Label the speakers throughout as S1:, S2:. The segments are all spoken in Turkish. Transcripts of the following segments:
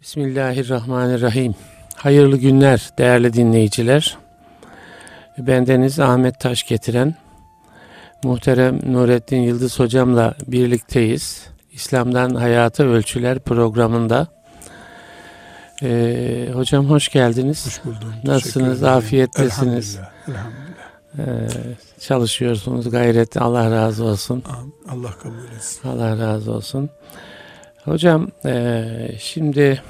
S1: Bismillahirrahmanirrahim. Hayırlı günler değerli dinleyiciler. Bendeniz Ahmet Taş getiren muhterem Nurettin Yıldız hocamla birlikteyiz. İslam'dan Hayata Ölçüler programında. Ee, hocam hoş geldiniz.
S2: Hoş buldum.
S1: Nasılsınız? Afiyettesiniz.
S2: Elhamdülillah. Elhamdülillah.
S1: Ee, çalışıyorsunuz gayret. Allah razı olsun.
S2: Allah kabul etsin.
S1: Allah razı olsun. Hocam e, şimdi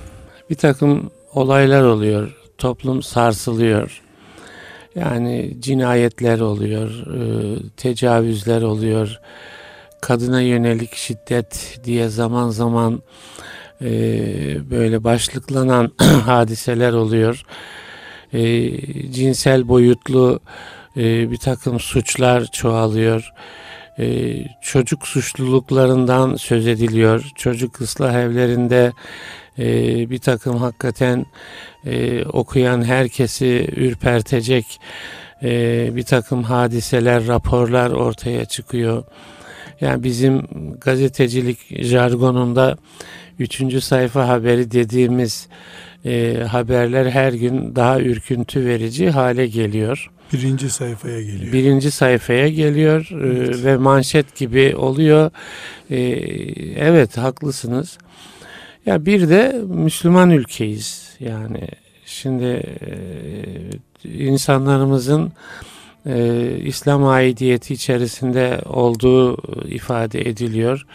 S1: bir takım olaylar oluyor. Toplum sarsılıyor. Yani cinayetler oluyor, e, tecavüzler oluyor, kadına yönelik şiddet diye zaman zaman e, böyle başlıklanan hadiseler oluyor. Cinsel boyutlu bir takım suçlar çoğalıyor. E, çocuk suçluluklarından söz ediliyor. Çocuk ıslah evlerinde e, bir takım hakikaten e, okuyan herkesi ürpertecek e, bir takım hadiseler, raporlar ortaya çıkıyor. Yani bizim gazetecilik jargonunda üçüncü sayfa haberi dediğimiz e, haberler her gün daha ürküntü verici hale geliyor.
S2: Birinci sayfaya geliyor.
S1: Birinci sayfaya geliyor e,
S2: Evet.
S1: ve manşet gibi oluyor. E, evet haklısınız. Ya bir de Müslüman ülkeyiz. Yani şimdi e, insanlarımızın e, İslam aidiyeti içerisinde olduğu ifade ediliyor.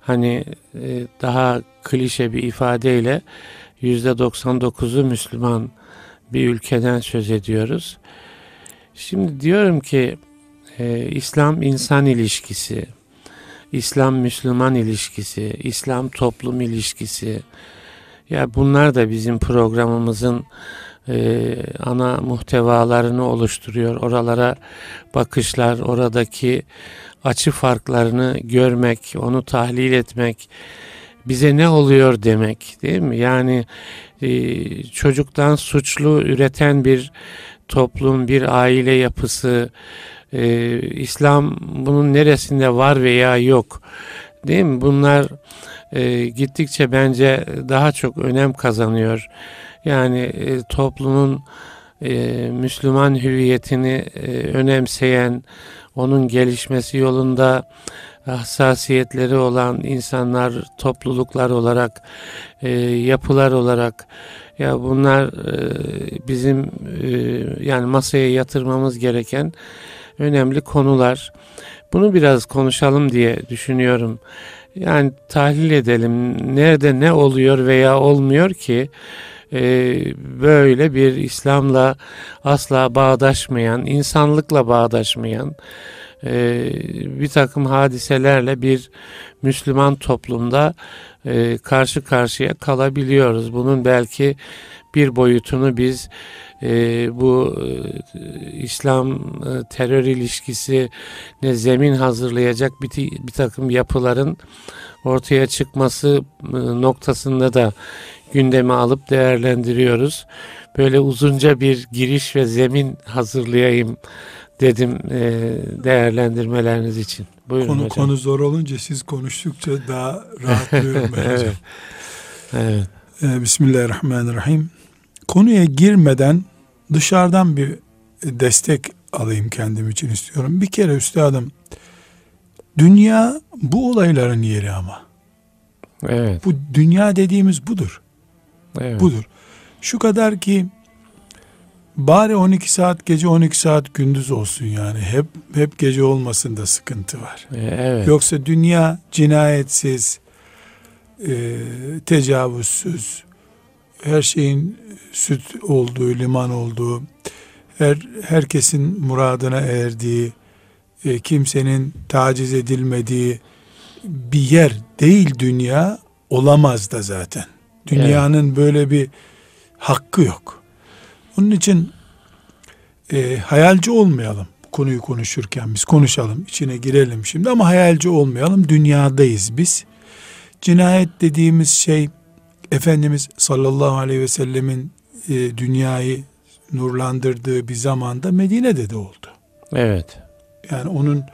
S1: Hani e, daha klişe bir ifadeyle yüzde 99'u Müslüman bir ülkeden söz ediyoruz. Şimdi diyorum ki e, İslam insan ilişkisi, İslam Müslüman ilişkisi, İslam toplum ilişkisi. Ya bunlar da bizim programımızın e, ana muhtevalarını oluşturuyor. Oralara bakışlar, oradaki açı farklarını görmek, onu tahlil etmek, bize ne oluyor demek değil mi? Yani e, çocuktan suçlu üreten bir toplum, bir aile yapısı, e, İslam bunun neresinde var veya yok değil mi? Bunlar e, gittikçe bence daha çok önem kazanıyor. Yani e, toplumun e, Müslüman hüviyetini e, önemseyen, onun gelişmesi yolunda hassasiyetleri olan insanlar, topluluklar olarak, e, yapılar olarak ya bunlar e, bizim e, yani masaya yatırmamız gereken önemli konular. Bunu biraz konuşalım diye düşünüyorum. Yani tahlil edelim. Nerede ne oluyor veya olmuyor ki e, böyle bir İslam'la asla bağdaşmayan, insanlıkla bağdaşmayan bir takım hadiselerle bir Müslüman toplumda e, karşı karşıya kalabiliyoruz. Bunun belki bir boyutunu biz e, bu e, İslam e, terör ilişkisi ne zemin hazırlayacak bir, bir takım yapıların ortaya çıkması e, noktasında da gündeme alıp değerlendiriyoruz. Böyle uzunca bir giriş ve zemin hazırlayayım dedim e, değerlendirmeleriniz için. Buyurun
S2: Konu
S1: hocam.
S2: konu zor olunca siz konuştukça daha rahatlıyorum ben.
S1: Evet. Evet.
S2: Ee, Bismillahirrahmanirrahim. Konuya girmeden dışarıdan bir destek alayım kendim için istiyorum. Bir kere üstadım dünya bu olayların yeri ama.
S1: Evet.
S2: Bu dünya dediğimiz budur.
S1: Evet.
S2: Budur. Şu kadar ki bari 12 saat gece 12 saat gündüz olsun yani. Hep hep gece olmasın da sıkıntı var.
S1: E, Evet.
S2: Yoksa dünya cinayetsiz, e, tecavüzsüz, her şeyin süt olduğu, liman olduğu, her herkesin muradına erdiği, e, kimsenin taciz edilmediği bir yer değil dünya olamaz da zaten. Dünyanın böyle bir hakkı yok. Onun için e, hayalci olmayalım konuyu konuşurken. Biz konuşalım içine girelim şimdi ama hayalci olmayalım. Dünyadayız biz. Cinayet dediğimiz şey Efendimiz sallallahu aleyhi ve sellemin e, dünyayı nurlandırdığı bir zamanda Medine'de de oldu.
S1: Evet.
S2: yani onun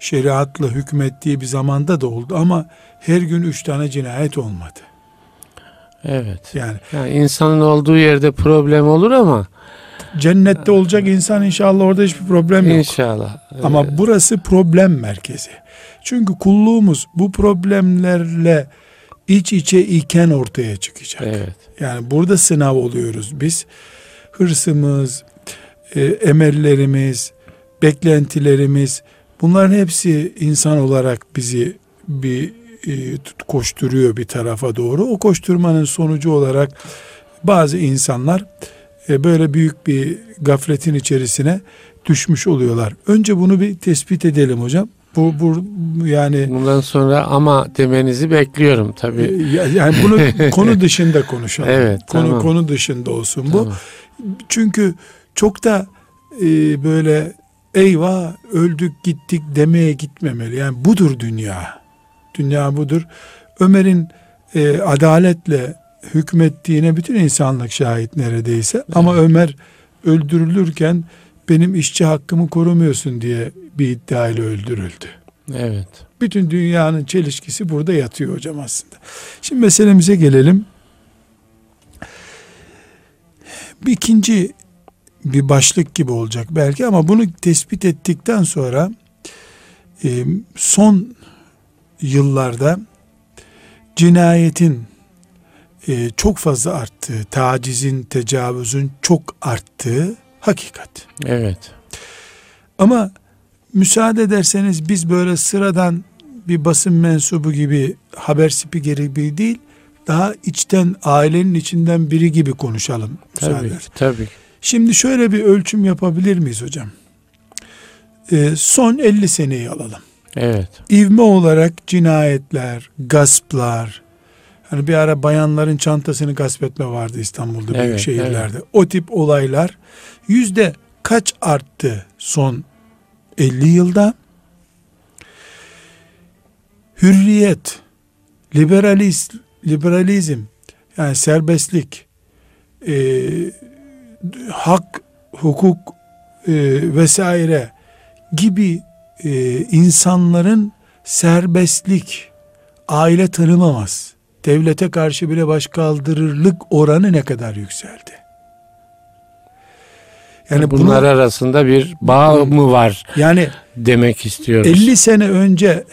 S2: şeriatla hükmettiği bir zamanda da oldu ama her gün üç tane cinayet olmadı
S1: Evet.
S2: Yani
S1: Yani insanın olduğu yerde problem olur ama
S2: cennette olacak insan inşallah orada hiçbir problem yok.
S1: inşallah.
S2: Ama
S1: Ee,
S2: burası problem merkezi. Çünkü kulluğumuz bu problemlerle iç içe iken ortaya çıkacak.
S1: evet.
S2: Yani burada sınav oluyoruz biz. Hırsımız, e, emellerimiz, beklentilerimiz bunların hepsi insan olarak bizi bir koşturuyor bir tarafa doğru. O koşturmanın sonucu olarak bazı insanlar e, böyle büyük bir gafletin içerisine düşmüş oluyorlar. Önce bunu bir tespit edelim hocam. Bu, bu yani
S1: Bundan sonra ama demenizi bekliyorum
S2: e,
S1: tabii.
S2: ya- yani bunu konu dışında konuşalım.
S1: Evet,
S2: konu
S1: tamam.
S2: konu dışında olsun bu.
S1: Tamam.
S2: Çünkü çok da e, böyle eyvah öldük gittik demeye gitmemeli. Yani budur dünya. Dünya budur. Ömer'in e, adaletle hükmettiğine bütün insanlık şahit neredeyse. Ama Ömer öldürülürken benim işçi hakkımı korumuyorsun diye bir iddiayla öldürüldü.
S1: Evet.
S2: Bütün dünyanın çelişkisi burada yatıyor hocam aslında. Şimdi meselemize gelelim. Bir ikinci bir başlık gibi olacak belki ama bunu tespit ettikten sonra e, son yıllarda cinayetin e, çok fazla arttığı, tacizin, tecavüzün çok arttığı hakikat.
S1: Evet.
S2: Ama müsaade ederseniz biz böyle sıradan bir basın mensubu gibi haber spikeri gibi değil daha içten ailenin içinden biri gibi konuşalım. müsaade
S1: Tabii.
S2: ederseniz.
S1: Tabii.
S2: Şimdi şöyle bir ölçüm yapabilir miyiz hocam? Ee, son 50 seneyi alalım.
S1: Evet.
S2: İvme olarak cinayetler, gasplar, hani bir ara bayanların çantasını gasp etme vardı İstanbul'da büyük
S1: Evet,
S2: şehirlerde. O tip olaylar yüzde kaç arttı son 50 yılda? Hürriyet, liberaliz, liberalizm, yani serbestlik, e, hak, hukuk e, vesaire gibi e, insanların serbestlik, aile tanımamaz, devlete karşı bile başkaldırırlık oranı ne kadar yükseldi? Yani
S1: Bunlar
S2: bunlar
S1: arasında bir bağ mı var
S2: yani
S1: demek istiyoruz.
S2: 50 sene önce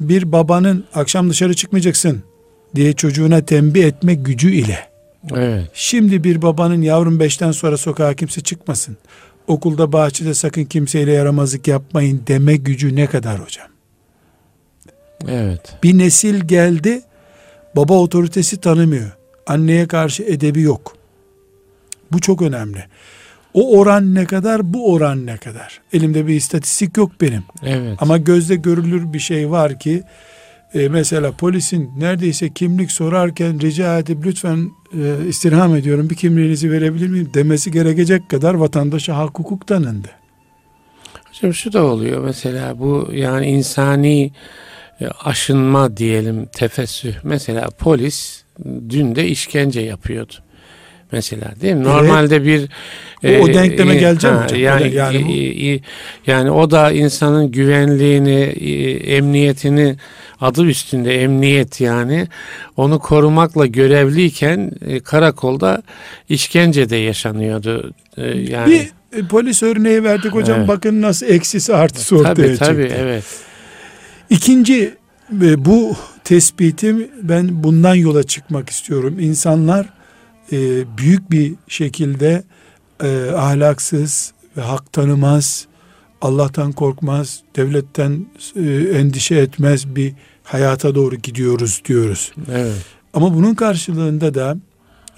S2: bir babanın akşam dışarı çıkmayacaksın diye çocuğuna tembih etme gücü ile
S1: Evet.
S2: Şimdi bir babanın yavrum beşten sonra sokağa kimse çıkmasın. Okulda bahçede sakın kimseyle yaramazlık yapmayın deme gücü ne kadar hocam?
S1: Evet.
S2: Bir nesil geldi baba otoritesi tanımıyor. Anneye karşı edebi yok. Bu çok önemli. O oran ne kadar bu oran ne kadar? Elimde bir istatistik yok benim.
S1: Evet.
S2: Ama gözle görülür bir şey var ki e, mesela polisin neredeyse kimlik sorarken rica edip lütfen e, istirham ediyorum bir kimliğinizi verebilir miyim demesi gerekecek kadar vatandaşa hak hukuk tanındı.
S1: Hocam şu da oluyor mesela bu yani insani e, aşınma diyelim tefessüh. Mesela polis dün de işkence yapıyordu. Mesela değil mi? Normalde bir
S2: O- o denkleme geleceğim hocam. O
S1: Yani,
S2: yani bu-
S1: e, e, yani o da insanın güvenliğini, e, emniyetini adı üstünde emniyet yani onu korumakla görevliyken e, karakolda işkence de yaşanıyordu. E, yani
S2: Bir e, polis örneği verdik hocam
S1: Evet.
S2: bakın nasıl eksisi artısı ortaya
S1: tabii
S2: çıktı.
S1: tabii evet.
S2: İkinci e, bu tespitim ben bundan yola çıkmak istiyorum. İnsanlar e, büyük bir şekilde e, ahlaksız ve hak tanımaz, Allah'tan korkmaz, devletten e, endişe etmez bir hayata doğru gidiyoruz diyoruz.
S1: Evet.
S2: Ama bunun karşılığında da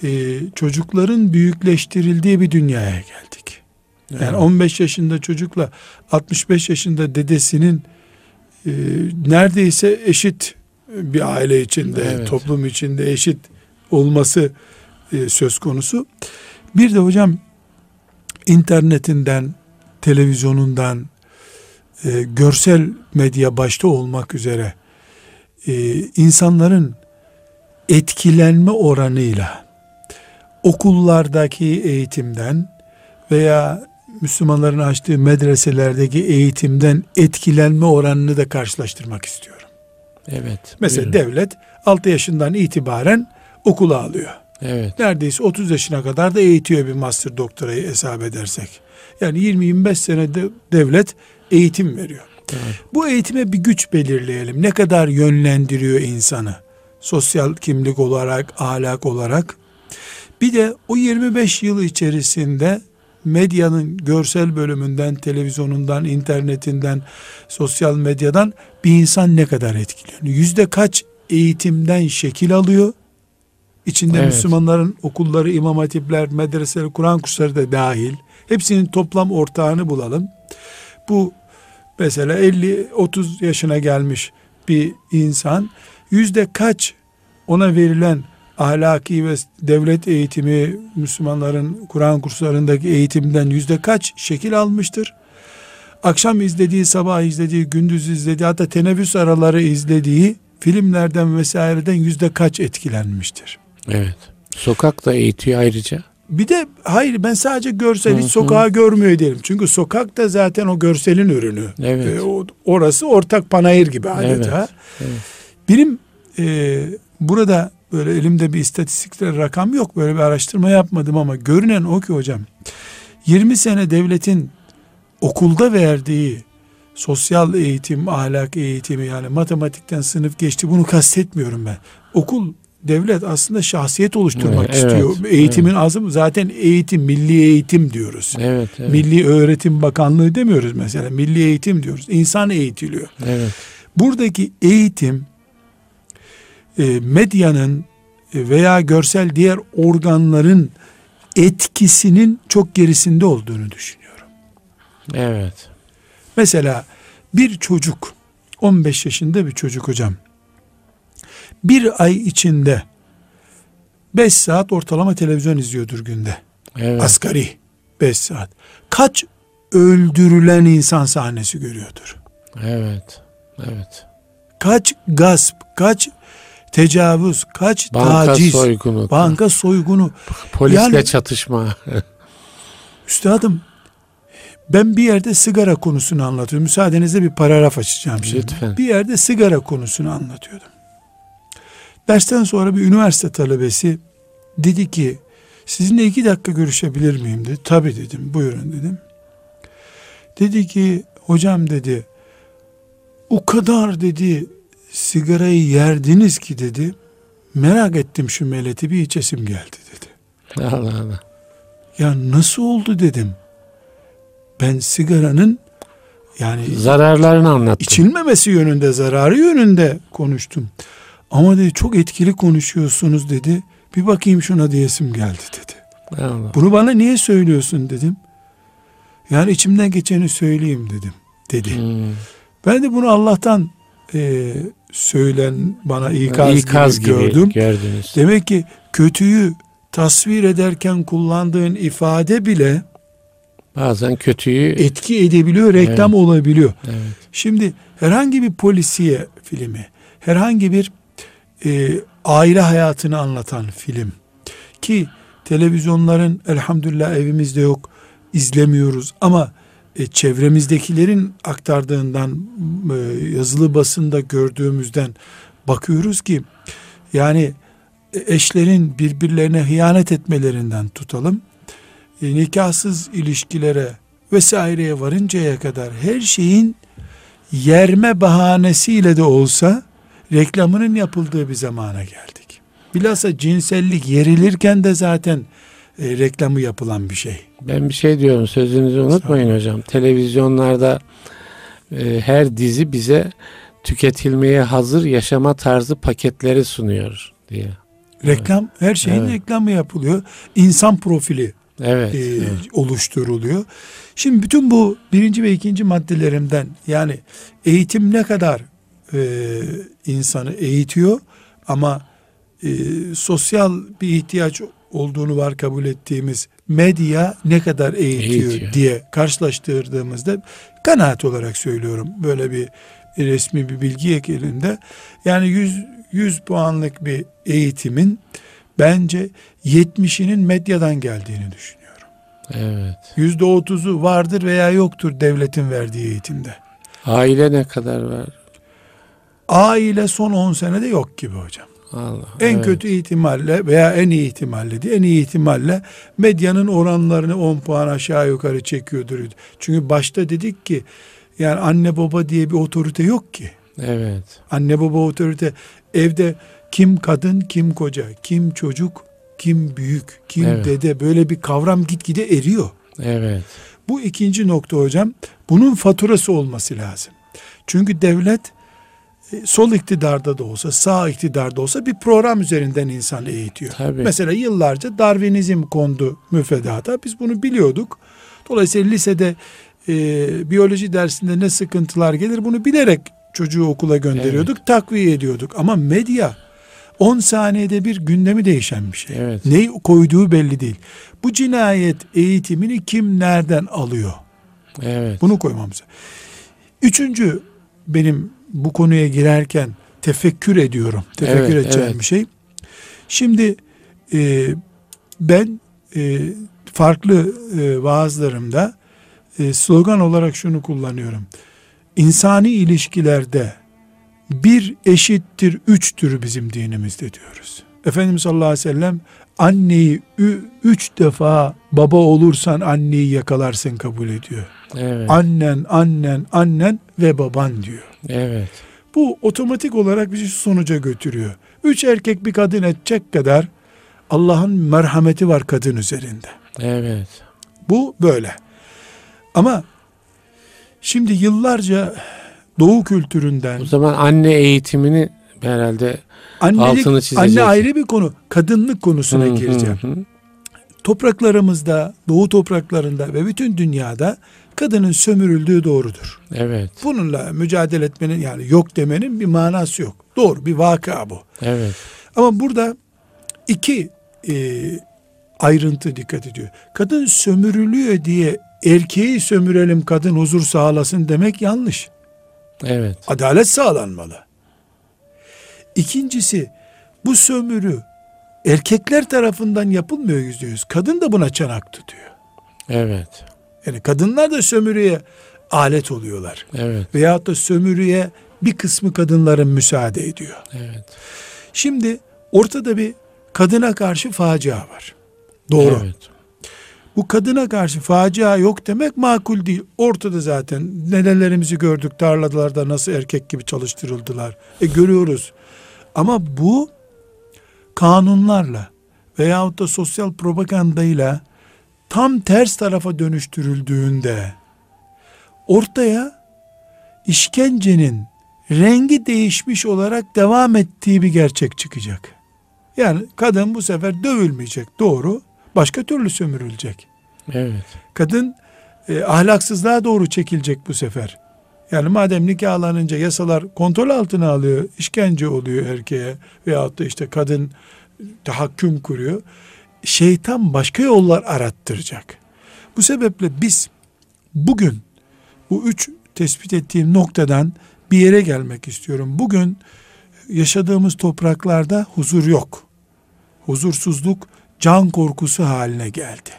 S2: e, çocukların büyükleştirildiği bir dünyaya geldik. Yani
S1: Evet.
S2: 15 yaşında çocukla 65 yaşında dedesinin e, neredeyse eşit bir aile içinde,
S1: Evet.
S2: toplum içinde eşit olması e, söz konusu. Bir de hocam internetinden, televizyonundan, e, görsel medya başta olmak üzere e, insanların etkilenme oranıyla okullardaki eğitimden veya Müslümanların açtığı medreselerdeki eğitimden etkilenme oranını da karşılaştırmak istiyorum.
S1: Evet.
S2: Mesela
S1: buyurun.
S2: devlet 6 yaşından itibaren okula alıyor.
S1: Evet.
S2: Neredeyse 30 yaşına kadar da eğitiyor bir master doktorayı hesap edersek. Yani 20-25 senede devlet eğitim veriyor.
S1: Evet.
S2: Bu eğitime bir güç belirleyelim. Ne kadar yönlendiriyor insanı? Sosyal kimlik olarak, ahlak olarak. Bir de o 25 yıl içerisinde medyanın görsel bölümünden, televizyonundan, internetinden, sosyal medyadan bir insan ne kadar etkileniyor? Yüzde kaç eğitimden şekil alıyor? İçinde
S1: Evet.
S2: Müslümanların okulları, imam hatipler, medreseler, Kur'an kursları da dahil. Hepsinin toplam ortağını bulalım. Bu mesela 50-30 yaşına gelmiş bir insan yüzde kaç ona verilen ahlaki ve devlet eğitimi Müslümanların Kur'an kurslarındaki eğitimden yüzde kaç şekil almıştır? Akşam izlediği, sabah izlediği, gündüz izlediği hatta teneffüs araları izlediği filmlerden vesaireden yüzde kaç etkilenmiştir?
S1: Evet. Sokak da eğitiyor ayrıca.
S2: Bir de hayır ben sadece görsel
S1: Hı
S2: hiç sokağı görmüyor değilim. Çünkü sokak da zaten o görselin ürünü.
S1: Evet.
S2: E, o- orası ortak panayır gibi adeta.
S1: Evet, evet.
S2: Benim e, burada böyle elimde bir istatistikler rakam yok. Böyle bir araştırma yapmadım ama görünen o ki hocam 20 sene devletin okulda verdiği sosyal eğitim, ahlak eğitimi yani matematikten sınıf geçti bunu kastetmiyorum ben. Okul devlet aslında şahsiyet oluşturmak
S1: Evet,
S2: istiyor.
S1: evet,
S2: Eğitimin azım zaten eğitim, milli eğitim diyoruz.
S1: Evet, evet.
S2: Milli Öğretim Bakanlığı demiyoruz mesela. Milli eğitim diyoruz. İnsan eğitiliyor.
S1: evet.
S2: Buradaki eğitim e, medyanın e, veya görsel diğer organların etkisinin çok gerisinde olduğunu düşünüyorum.
S1: Evet.
S2: Mesela bir çocuk 15 yaşında bir çocuk hocam bir ay içinde 5 saat ortalama televizyon izliyordur günde.
S1: Evet.
S2: Asgari 5 saat. Kaç öldürülen insan sahnesi görüyordur?
S1: Evet. Evet.
S2: Kaç gasp, kaç tecavüz, kaç
S1: Banka
S2: taciz,
S1: soygunu.
S2: banka soygunu.
S1: Polisle
S2: Yani-
S1: çatışma.
S2: Üstadım ben bir yerde sigara konusunu anlatıyorum. Müsaadenizle bir paragraf açacağım şimdi.
S1: Lütfen.
S2: Bir yerde sigara konusunu anlatıyordum. Dersten sonra bir üniversite talebesi dedi ki sizinle iki dakika görüşebilir miyim dedi. Tabii dedim buyurun dedim. Dedi ki hocam dedi o kadar dedi sigarayı yerdiniz ki dedi merak ettim şu meleti bir içesim geldi dedi.
S1: Allah Allah.
S2: Ya nasıl oldu dedim. Ben sigaranın yani
S1: Zararlarını anlattın.
S2: içilmemesi yönünde, zararı yönünde konuştum. Ama dedi çok etkili konuşuyorsunuz dedi. Bir bakayım şuna diyesim geldi dedi.
S1: Allah.
S2: Bunu bana niye söylüyorsun dedim. Yani içimden geçeni söyleyeyim dedim. Dedi.
S1: Hmm.
S2: Ben de bunu Allah'tan e, söylen bana ikaz,
S1: İkaz
S2: gibi,
S1: gibi
S2: gördüm.
S1: gördünüz.
S2: Demek ki kötüyü tasvir ederken kullandığın ifade bile
S1: Bazen kötüyü
S2: etki edebiliyor, reklam
S1: Evet.
S2: olabiliyor.
S1: evet.
S2: Şimdi herhangi bir polisiye filmi, herhangi bir e, aile hayatını anlatan film. Ki televizyonların elhamdülillah evimizde yok, izlemiyoruz. Ama e, çevremizdekilerin aktardığından e, yazılı basında gördüğümüzden bakıyoruz ki yani e, eşlerin birbirlerine hıyanet etmelerinden tutalım e, nikahsız ilişkilere vesaireye varıncaya kadar her şeyin yerme bahanesiyle de olsa reklamının yapıldığı bir zamana geldik. Bilhassa cinsellik yerilirken de zaten e, reklamı yapılan bir şey.
S1: Ben bir şey diyorum sözünüzü unutmayın hocam. Televizyonlarda e, her dizi bize tüketilmeye hazır yaşama tarzı paketleri sunuyor diye.
S2: Reklam her şeyin
S1: Evet.
S2: reklamı yapılıyor. İnsan profili
S1: Evet.
S2: e,
S1: evet.
S2: oluşturuluyor. Şimdi bütün bu birinci ve ikinci maddelerimden yani eğitim ne kadar e, insanı eğitiyor ama e, sosyal bir ihtiyaç olduğunu var kabul ettiğimiz medya ne kadar eğitiyor,
S1: Eğitiyor.
S2: diye karşılaştırdığımızda kanaat olarak söylüyorum böyle bir resmi bir bilgi ek elinde yani 100, 100 puanlık bir eğitimin bence 70'inin medyadan geldiğini düşünüyorum.
S1: Evet.
S2: Yüzde otuzu vardır veya yoktur devletin verdiği eğitimde.
S1: Aile ne kadar var?
S2: Aile son 10 senede yok gibi hocam.
S1: Allah.
S2: En
S1: evet.
S2: kötü ihtimalle veya en iyi ihtimalle diye en iyi ihtimalle medyanın oranlarını 10 puan aşağı yukarı çekiyordur. Çünkü başta dedik ki yani anne baba diye bir otorite yok ki.
S1: Evet.
S2: Anne baba otorite evde kim kadın kim koca kim çocuk kim büyük kim
S1: Evet.
S2: dede böyle bir kavram gitgide eriyor.
S1: Evet.
S2: Bu ikinci nokta hocam. Bunun faturası olması lazım. Çünkü devlet sol iktidarda da olsa sağ iktidarda olsa bir program üzerinden insan eğitiyor.
S1: Tabii.
S2: Mesela yıllarca Darwinizm kondu müfredata. Biz bunu biliyorduk. Dolayısıyla lisede e, biyoloji dersinde ne sıkıntılar gelir bunu bilerek çocuğu okula gönderiyorduk. Takviye ediyorduk. Ama medya 10 saniyede bir gündemi değişen bir şey.
S1: Evet.
S2: Ne koyduğu belli değil. Bu cinayet eğitimini kim nereden alıyor?
S1: Evet.
S2: Bunu koymamız. Üçüncü benim bu konuya girerken tefekkür ediyorum. Tefekkür
S1: Evet,
S2: edeceğim
S1: evet.
S2: bir şey. Şimdi e, ben e, farklı e, vaazlarımda e, slogan olarak şunu kullanıyorum. İnsani ilişkilerde bir eşittir üçtür bizim dinimizde diyoruz. Efendimiz sallallahu aleyhi ve sellem anneyi üç defa baba olursan anneyi yakalarsın kabul ediyor.
S1: Evet.
S2: Annen, annen, annen ve baban diyor.
S1: Evet.
S2: Bu otomatik olarak bizi şu sonuca götürüyor. Üç erkek bir kadın edecek kadar Allah'ın merhameti var kadın üzerinde.
S1: Evet.
S2: Bu böyle. Ama şimdi yıllarca doğu kültüründen
S1: O zaman anne eğitimini herhalde
S2: annelik,
S1: altını çizeceğiz.
S2: anne ayrı bir konu. Kadınlık konusuna
S1: Hı, hı,
S2: gireceğim.
S1: hı.
S2: Topraklarımızda, doğu topraklarında ve bütün dünyada kadının sömürüldüğü doğrudur.
S1: Evet.
S2: Bununla mücadele etmenin yani yok demenin bir manası yok. Doğru bir vaka bu.
S1: Evet.
S2: Ama burada iki e, ayrıntı dikkat ediyor. Kadın sömürülüyor diye erkeği sömürelim kadın huzur sağlasın demek yanlış.
S1: Evet.
S2: Adalet sağlanmalı. İkincisi bu sömürü erkekler tarafından yapılmıyor yüzde yüz. Kadın da buna çanak tutuyor.
S1: Evet.
S2: Yani kadınlar da sömürüye alet oluyorlar.
S1: Evet.
S2: Veyahut da sömürüye bir kısmı kadınların müsaade ediyor.
S1: Evet.
S2: Şimdi ortada bir kadına karşı facia var. Doğru.
S1: Evet.
S2: Bu kadına karşı facia yok demek makul değil. Ortada zaten nenelerimizi gördük tarlalarda nasıl erkek gibi çalıştırıldılar. E görüyoruz. Ama bu kanunlarla veyahut da sosyal propagandayla tam ters tarafa dönüştürüldüğünde ortaya işkencenin rengi değişmiş olarak devam ettiği bir gerçek çıkacak. Yani kadın bu sefer dövülmeyecek doğru başka türlü sömürülecek.
S1: Evet.
S2: Kadın e, ahlaksızlığa doğru çekilecek bu sefer. Yani madem nikahlanınca yasalar kontrol altına alıyor, işkence oluyor erkeğe veyahut da işte kadın tahakküm kuruyor. Şeytan başka yollar arattıracak. Bu sebeple biz bugün bu üç tespit ettiğim noktadan bir yere gelmek istiyorum. Bugün yaşadığımız topraklarda huzur yok. Huzursuzluk can korkusu haline geldi.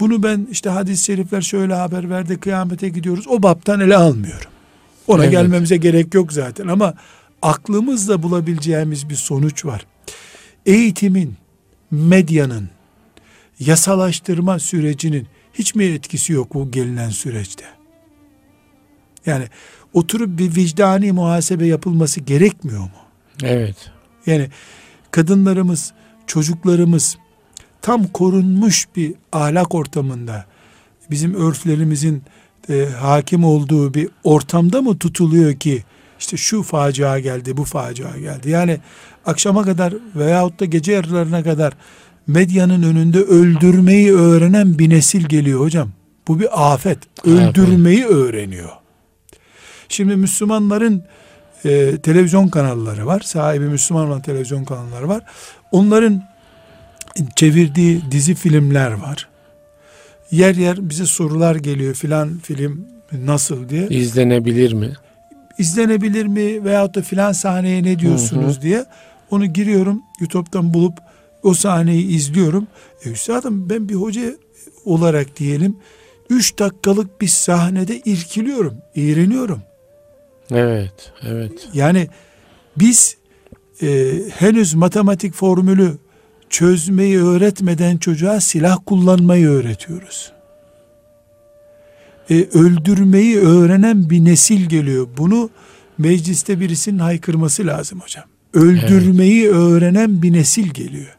S2: Bunu ben işte hadis-i şerifler şöyle haber verdi kıyamete gidiyoruz. O baptan ele almıyorum. Ona
S1: Evet.
S2: gelmemize gerek yok zaten ama aklımızla bulabileceğimiz bir sonuç var. Eğitimin, medyanın, yasalaştırma sürecinin hiç mi etkisi yok bu gelinen süreçte? Yani oturup bir vicdani muhasebe yapılması gerekmiyor mu?
S1: Evet.
S2: Yani kadınlarımız, çocuklarımız tam korunmuş bir ahlak ortamında bizim örflerimizin e, hakim olduğu bir ortamda mı tutuluyor ki işte şu facia geldi, bu facia geldi. Yani akşama kadar veyahut da gece yarılarına kadar medyanın önünde öldürmeyi öğrenen bir nesil geliyor hocam. Bu bir afet. Öldürmeyi öğreniyor. Şimdi Müslümanların e, televizyon kanalları var. Sahibi Müslüman olan televizyon kanalları var. Onların çevirdiği dizi filmler var. Yer yer bize sorular geliyor filan film nasıl diye.
S1: İzlenebilir mi?
S2: İzlenebilir mi veyahut da filan sahneye ne diyorsunuz diye. Onu giriyorum YouTube'dan bulup o sahneyi izliyorum. E üstadım ben bir hoca olarak diyelim 3 dakikalık bir sahnede irkiliyorum, iğreniyorum.
S1: Evet. Evet.
S2: Yani biz e, henüz matematik formülü çözmeyi öğretmeden çocuğa silah kullanmayı öğretiyoruz. E, öldürmeyi öğrenen bir nesil geliyor. Bunu mecliste birisinin haykırması lazım hocam. Öldürmeyi evet. öğrenen bir nesil geliyor.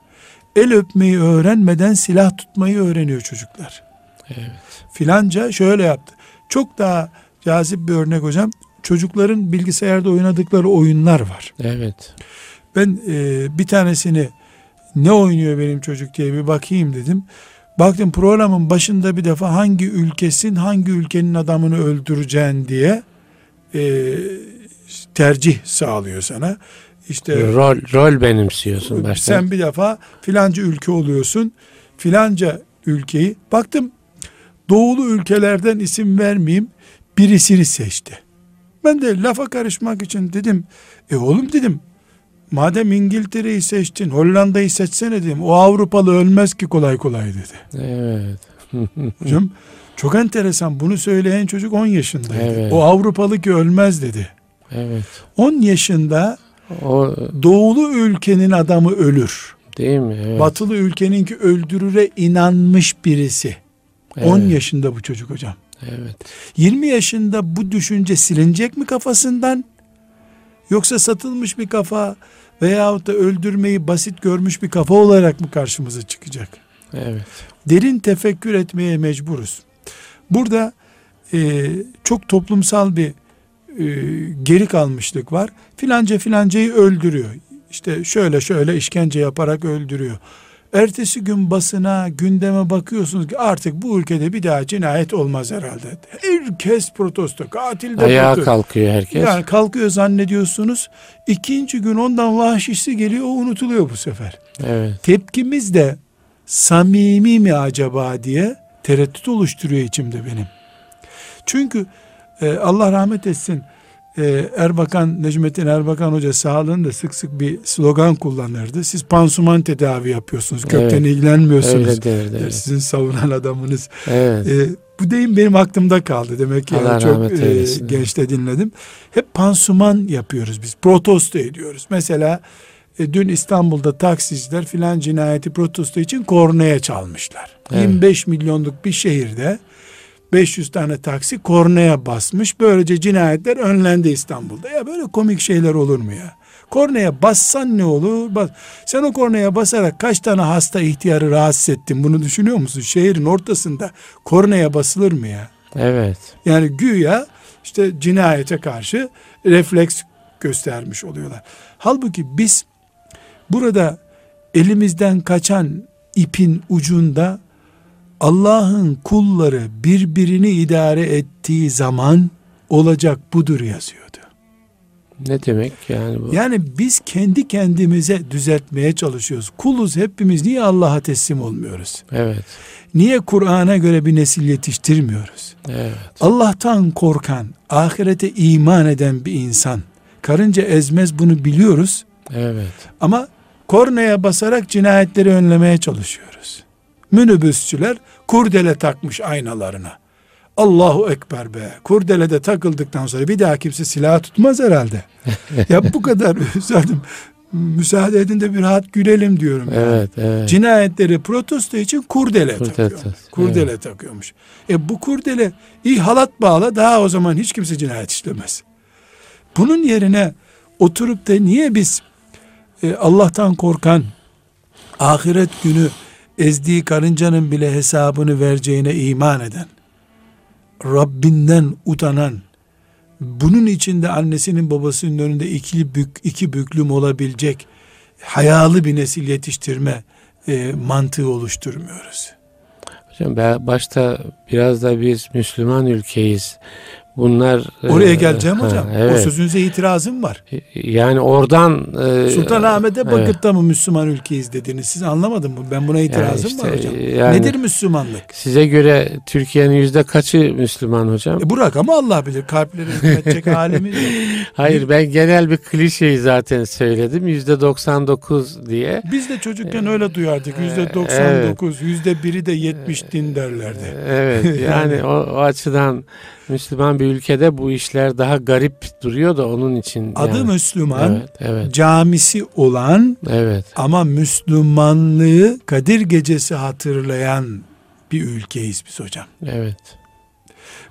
S2: El öpmeyi öğrenmeden silah tutmayı öğreniyor çocuklar. Evet. Filanca şöyle yaptı. Çok daha cazip bir örnek hocam. Çocukların bilgisayarda oynadıkları oyunlar var.
S1: Evet.
S2: Ben e, bir tanesini ne oynuyor benim çocuk diye bir bakayım dedim. Baktım programın başında bir defa hangi ülkesin hangi ülkenin adamını öldüreceğin diye e, tercih sağlıyor sana.
S1: İşte rol rol benimsiyorsun
S2: başta. Sen bir defa filanca ülke oluyorsun. Filanca ülkeyi baktım doğulu ülkelerden isim vermeyeyim birisini seçti. Ben de lafa karışmak için dedim e oğlum dedim madem İngiltere'yi seçtin Hollanda'yı seçsene dedim o Avrupalı ölmez ki kolay kolay dedi.
S1: Evet.
S2: Hocam çok enteresan bunu söyleyen çocuk 10 yaşındaydı. Evet. O Avrupalı ki ölmez dedi.
S1: Evet.
S2: 10 yaşında o doğulu ülkenin adamı ölür.
S1: Değil mi? Evet.
S2: Batılı ülkeninki öldürüre inanmış birisi. Evet. 10 yaşında bu çocuk hocam.
S1: Evet.
S2: 20 yaşında bu düşünce silinecek mi kafasından? Yoksa satılmış bir kafa veyahut da öldürmeyi basit görmüş bir kafa olarak mı karşımıza çıkacak?
S1: Evet.
S2: Derin tefekkür etmeye mecburuz. Burada e, çok toplumsal bir e, geri kalmışlık var. Filanca filancayı öldürüyor. İşte şöyle şöyle işkence yaparak öldürüyor. Ertesi gün basına, gündeme bakıyorsunuz ki artık bu ülkede bir daha cinayet olmaz herhalde. Herkes protesto, katil de
S1: Ayağa protesto. kalkıyor herkes.
S2: Yani kalkıyor zannediyorsunuz. İkinci gün ondan vahşisi geliyor, o unutuluyor bu sefer.
S1: Evet.
S2: Tepkimiz de samimi mi acaba diye tereddüt oluşturuyor içimde benim. Çünkü e, Allah rahmet etsin e, Erbakan, Necmettin Erbakan Hoca sağlığında sık sık bir slogan kullanırdı. Siz pansuman tedavi yapıyorsunuz. Kökten evet, ilgilenmiyorsunuz. Öyle derdi, evet. Sizin savunan adamınız.
S1: Evet. E,
S2: bu deyim benim aklımda kaldı. Demek ki yani çok e, gençte dinledim. Hep pansuman yapıyoruz biz. Protesto ediyoruz. Mesela e, dün İstanbul'da taksiciler filan cinayeti protesto için kornaya çalmışlar. Evet. 25 milyonluk bir şehirde 500 tane taksi kornaya basmış. Böylece cinayetler önlendi İstanbul'da. Ya böyle komik şeyler olur mu ya? Kornaya bassan ne olur? Bas. Sen o kornaya basarak kaç tane hasta ihtiyarı rahatsız ettin? Bunu düşünüyor musun? Şehrin ortasında kornaya basılır mı ya?
S1: Evet.
S2: Yani güya işte cinayete karşı refleks göstermiş oluyorlar. Halbuki biz burada elimizden kaçan ipin ucunda Allah'ın kulları birbirini idare ettiği zaman olacak budur yazıyordu.
S1: Ne demek yani bu?
S2: Yani biz kendi kendimize düzeltmeye çalışıyoruz. Kuluz hepimiz niye Allah'a teslim olmuyoruz?
S1: Evet.
S2: Niye Kur'an'a göre bir nesil yetiştirmiyoruz?
S1: Evet.
S2: Allah'tan korkan, ahirete iman eden bir insan karınca ezmez bunu biliyoruz.
S1: Evet.
S2: Ama kornaya basarak cinayetleri önlemeye çalışıyoruz. Minibüsçüler kurdele takmış aynalarına. Allahu Ekber be. Kurdele de takıldıktan sonra bir daha kimse silah tutmaz herhalde. ya bu kadar zaten müsaade edin de bir rahat gülelim diyorum.
S1: Evet, evet.
S2: Cinayetleri protesto için kurdele, kurdele takıyor. Kurdele evet. takıyormuş. E bu kurdele iyi halat bağla daha o zaman hiç kimse cinayet işlemez. Bunun yerine oturup da niye biz e, Allah'tan korkan ahiret günü ezdiği karıncanın bile hesabını vereceğine iman eden, Rabbinden utanan, bunun içinde annesinin babasının önünde iki, bük, iki büklüm olabilecek hayalı bir nesil yetiştirme e, mantığı oluşturmuyoruz.
S1: Hocam başta biraz da biz Müslüman ülkeyiz. Bunlar
S2: oraya e, geleceğim ha, hocam. Evet. O sözünüze itirazım var.
S1: E, yani oradan
S2: e, Sultanahmet'e bakıp evet. da mı Müslüman ülkeyiz dediniz? Siz anlamadın mı? Ben buna itirazım yani işte, var hocam. Yani, Nedir Müslümanlık?
S1: Size göre Türkiye'nin yüzde kaçı Müslüman hocam?
S2: E, bırak ama Allah bilir. Kalpleri hükmetecek halimiz yok.
S1: Hayır ben genel bir klişeyi zaten söyledim. Yüzde 99 diye.
S2: Biz de çocukken öyle duyardık. Yüzde 99, yüzde biri de 70 din derlerdi.
S1: Evet yani o, o açıdan Müslüman bir ülkede bu işler daha garip duruyor da onun için.
S2: Adı
S1: yani.
S2: Müslüman,
S1: Evet, evet,
S2: camisi olan
S1: evet,
S2: ama Müslümanlığı Kadir Gecesi hatırlayan bir ülkeyiz biz hocam.
S1: evet,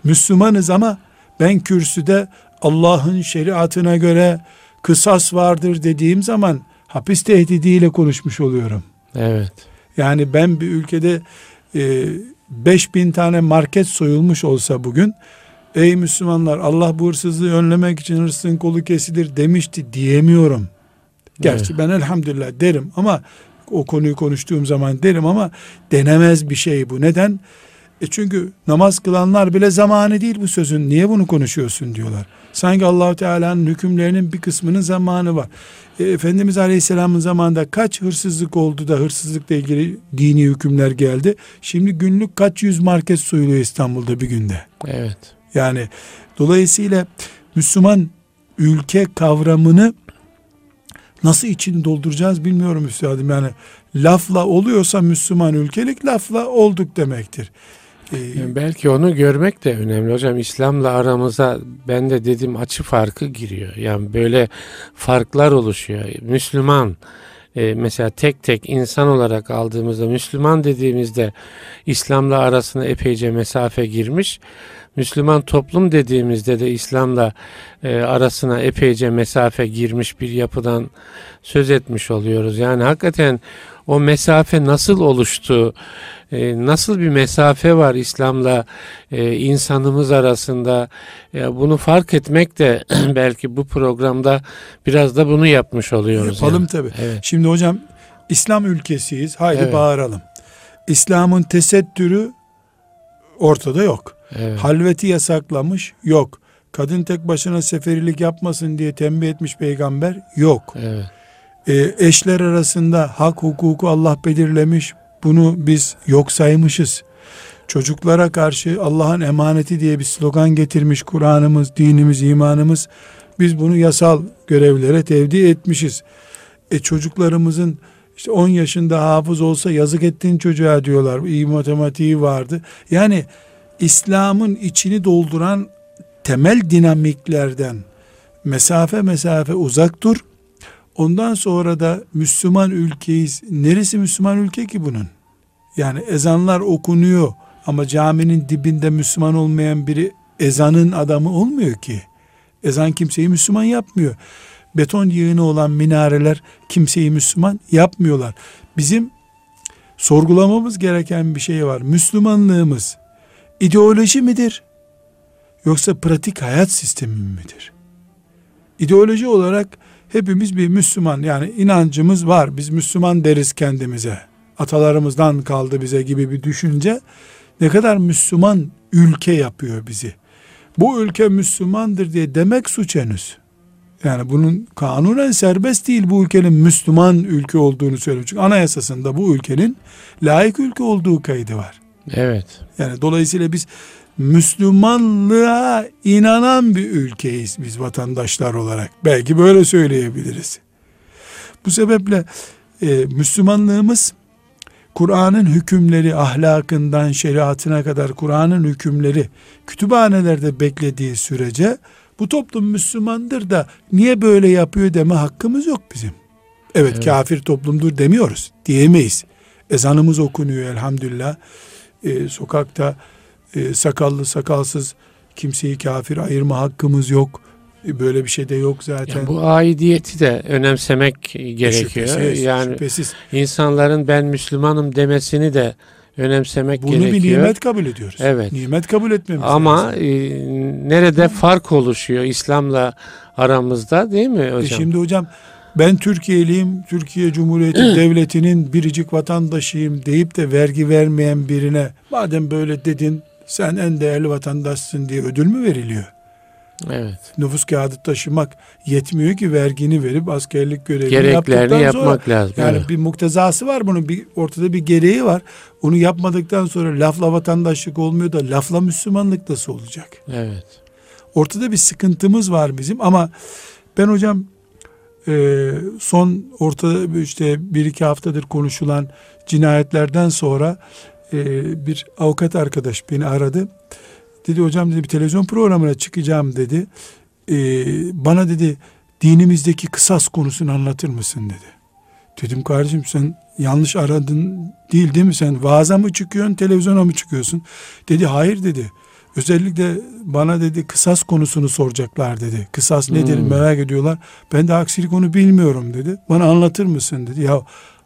S2: Müslümanız ama ben kürsüde Allah'ın şeriatına göre kısas vardır dediğim zaman hapis tehdidiyle konuşmuş oluyorum.
S1: evet,
S2: Yani ben bir ülkede e, 5000 tane market soyulmuş olsa bugün ey Müslümanlar Allah bu hırsızlığı önlemek için hırsızın kolu kesilir demişti diyemiyorum. Gerçi ben elhamdülillah derim ama o konuyu konuştuğum zaman derim ama denemez bir şey bu. Neden? E çünkü namaz kılanlar bile zamanı değil bu sözün. Niye bunu konuşuyorsun diyorlar. Sanki Allahu Teala'nın hükümlerinin bir kısmının zamanı var. E, Efendimiz Aleyhisselam'ın zamanında kaç hırsızlık oldu da hırsızlıkla ilgili dini hükümler geldi. Şimdi günlük kaç yüz market soyuluyor İstanbul'da bir günde.
S1: evet.
S2: Yani dolayısıyla Müslüman ülke kavramını nasıl için dolduracağız bilmiyorum üstadım. Yani lafla oluyorsa Müslüman ülkelik lafla olduk demektir. Ee,
S1: belki onu görmek de önemli hocam. İslam'la aramıza ben de dedim açı farkı giriyor. Yani böyle farklar oluşuyor. Müslüman e, mesela tek tek insan olarak aldığımızda Müslüman dediğimizde İslam'la arasına epeyce mesafe girmiş. Müslüman toplum dediğimizde de İslam'la e, arasına epeyce mesafe girmiş bir yapıdan söz etmiş oluyoruz. Yani hakikaten o mesafe nasıl oluştu? E, nasıl bir mesafe var İslam'la e, insanımız arasında? Ya bunu fark etmek de belki bu programda biraz da bunu yapmış oluyoruz.
S2: yapalım
S1: yani.
S2: tabi.
S1: Evet.
S2: Şimdi hocam İslam ülkesiyiz. Haydi
S1: Evet.
S2: bağıralım. İslam'ın tesettürü ortada yok.
S1: Evet.
S2: Halveti yasaklamış yok. Kadın tek başına seferilik yapmasın diye tembih etmiş peygamber yok.
S1: Evet.
S2: E, eşler arasında hak hukuku Allah belirlemiş. Bunu biz yok saymışız. Çocuklara karşı Allah'ın emaneti diye bir slogan getirmiş Kur'an'ımız, dinimiz, imanımız. Biz bunu yasal görevlere tevdi etmişiz. E çocuklarımızın işte 10 yaşında hafız olsa yazık ettin çocuğa diyorlar. İyi matematiği vardı. Yani İslam'ın içini dolduran temel dinamiklerden mesafe mesafe uzak dur. Ondan sonra da Müslüman ülkeyiz. Neresi Müslüman ülke ki bunun? Yani ezanlar okunuyor ama caminin dibinde Müslüman olmayan biri ezanın adamı olmuyor ki. Ezan kimseyi Müslüman yapmıyor. Beton yığını olan minareler kimseyi Müslüman yapmıyorlar. Bizim sorgulamamız gereken bir şey var. Müslümanlığımız ideoloji midir? Yoksa pratik hayat sistemi midir? İdeoloji olarak hepimiz bir Müslüman yani inancımız var. Biz Müslüman deriz kendimize. Atalarımızdan kaldı bize gibi bir düşünce ne kadar Müslüman ülke yapıyor bizi. Bu ülke Müslümandır diye demek suç henüz. Yani bunun kanunen serbest değil bu ülkenin Müslüman ülke olduğunu söylüyor. Çünkü anayasasında bu ülkenin layık ülke olduğu kaydı var.
S1: Evet.
S2: Yani dolayısıyla biz Müslümanlığa inanan bir ülkeyiz biz vatandaşlar olarak. Belki böyle söyleyebiliriz. Bu sebeple e, Müslümanlığımız Kur'an'ın hükümleri ahlakından şeriatına kadar Kur'an'ın hükümleri kütüphanelerde beklediği sürece bu toplum Müslümandır da niye böyle yapıyor deme hakkımız yok bizim. Evet,
S1: Evet.
S2: kafir toplumdur demiyoruz. Diyemeyiz. Ezanımız okunuyor elhamdülillah. E, sokakta e, sakallı sakalsız kimseyi kafir ayırma hakkımız yok. E, böyle bir şey de yok zaten.
S1: Yani bu aidiyeti de önemsemek gerekiyor.
S2: Şüphesiz,
S1: yani
S2: şüphesiz.
S1: insanların ben Müslümanım demesini de önemsemek
S2: Bunu
S1: gerekiyor.
S2: bir nimet kabul ediyoruz.
S1: Evet.
S2: Nimet kabul etmemiz
S1: Ama
S2: lazım.
S1: e, nerede fark oluşuyor İslam'la aramızda değil mi
S2: E
S1: hocam?
S2: şimdi hocam ben Türkiye'liyim, Türkiye Cumhuriyeti Devleti'nin biricik vatandaşıyım deyip de vergi vermeyen birine madem böyle dedin sen en değerli vatandaşsın diye ödül mü veriliyor?
S1: evet.
S2: Nüfus kağıdı taşımak yetmiyor ki vergini verip askerlik görevini
S1: Gereklerini yapmak
S2: sonra,
S1: lazım.
S2: yani
S1: evet.
S2: bir muktezası var bunun bir ortada bir gereği var. Onu yapmadıktan sonra lafla vatandaşlık olmuyor da lafla Müslümanlık nasıl olacak?
S1: evet.
S2: Ortada bir sıkıntımız var bizim ama ben hocam e, son ortada işte bir iki haftadır konuşulan cinayetlerden sonra e, bir avukat arkadaş beni aradı. Dedi hocam dedi bir televizyon programına çıkacağım dedi. Ee, bana dedi dinimizdeki kısas konusunu anlatır mısın dedi. Dedim kardeşim sen yanlış aradın değil değil mi sen vaaza mı çıkıyorsun televizyona mı çıkıyorsun? Dedi hayır dedi. Özellikle bana dedi kısas konusunu soracaklar dedi. Kısas nedir
S1: Hmm.
S2: merak ediyorlar. Ben de aksilik onu bilmiyorum dedi. Bana anlatır mısın dedi. Ya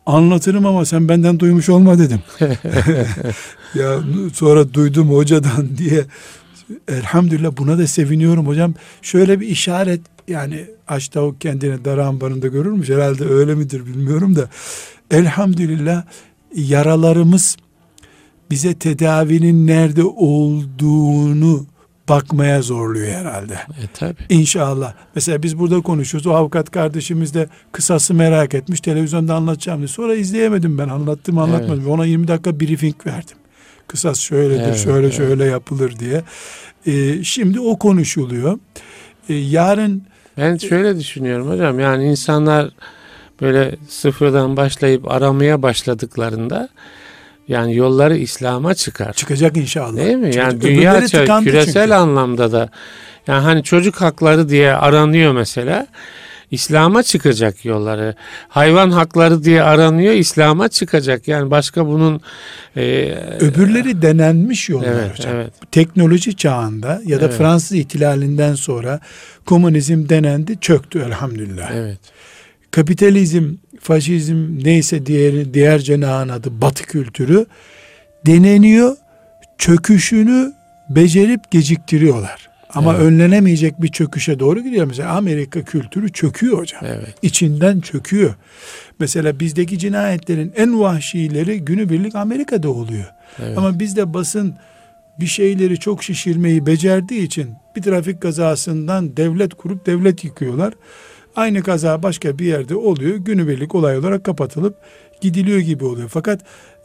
S2: anlatırım ama sen benden duymuş olma dedim. ya sonra duydum hocadan diye elhamdülillah buna da seviniyorum hocam. Şöyle bir işaret yani aç tavuk kendine dar ambarında görürmüş herhalde öyle midir bilmiyorum da elhamdülillah yaralarımız bize tedavinin nerede olduğunu bakmaya zorluyor herhalde.
S1: E tabi.
S2: İnşallah. Mesela biz burada konuşuyoruz. O avukat kardeşimiz de kısası merak etmiş. Televizyonda anlatacağım diye. Sonra izleyemedim ben. Anlattım anlatmadım. Ona 20 dakika briefing verdim. Kısas şöyledir,
S1: Evet,
S2: şöyle
S1: evet.
S2: şöyle yapılır diye. Ee, şimdi o konuşuluyor. Ee, yarın
S1: Ben şöyle düşünüyorum hocam yani insanlar böyle sıfırdan başlayıp aramaya başladıklarında yani yolları İslam'a çıkar.
S2: çıkacak inşallah.
S1: Değil mi? Yani dünya küresel
S2: çünkü.
S1: anlamda da yani hani çocuk hakları diye aranıyor mesela. İslam'a çıkacak yolları. Hayvan hakları diye aranıyor, İslam'a çıkacak. Yani başka bunun e,
S2: Öbürleri denenmiş yollar
S1: evet,
S2: hocam.
S1: evet.
S2: Teknoloji çağında ya da
S1: Evet.
S2: Fransız ihtilalinden sonra komünizm denendi, çöktü elhamdülillah.
S1: Evet.
S2: kapitalizm, faşizm neyse diğer diğer cenahın adı batı kültürü deneniyor. Çöküşünü becerip geciktiriyorlar. Ama
S1: Evet.
S2: önlenemeyecek bir çöküşe doğru gidiyor. Mesela Amerika kültürü çöküyor hocam.
S1: Evet.
S2: İçinden çöküyor. Mesela bizdeki cinayetlerin en vahşileri günübirlik Amerika'da oluyor.
S1: Evet.
S2: Ama bizde basın bir şeyleri çok şişirmeyi becerdiği için bir trafik kazasından devlet kurup devlet yıkıyorlar. Aynı kaza başka bir yerde oluyor. Günübirlik olay olarak kapatılıp gidiliyor gibi oluyor. Fakat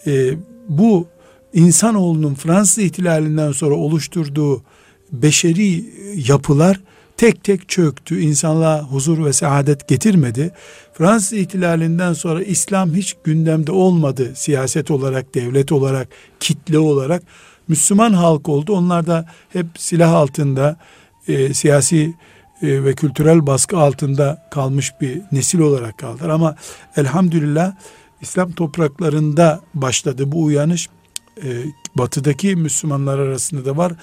S2: e, bu insanoğlunun Fransız ihtilalinden sonra oluşturduğu beşeri yapılar tek tek çöktü. İnsanlığa huzur ve saadet getirmedi. Fransız ihtilalinden sonra İslam hiç gündemde olmadı. Siyaset olarak, devlet olarak, kitle olarak. Müslüman halk oldu. Onlar da hep silah altında, e, siyasi e, ve kültürel baskı altında kalmış bir nesil olarak kaldılar. Ama elhamdülillah İslam topraklarında başladı bu uyanış. E, batıdaki Müslümanlar arasında da var.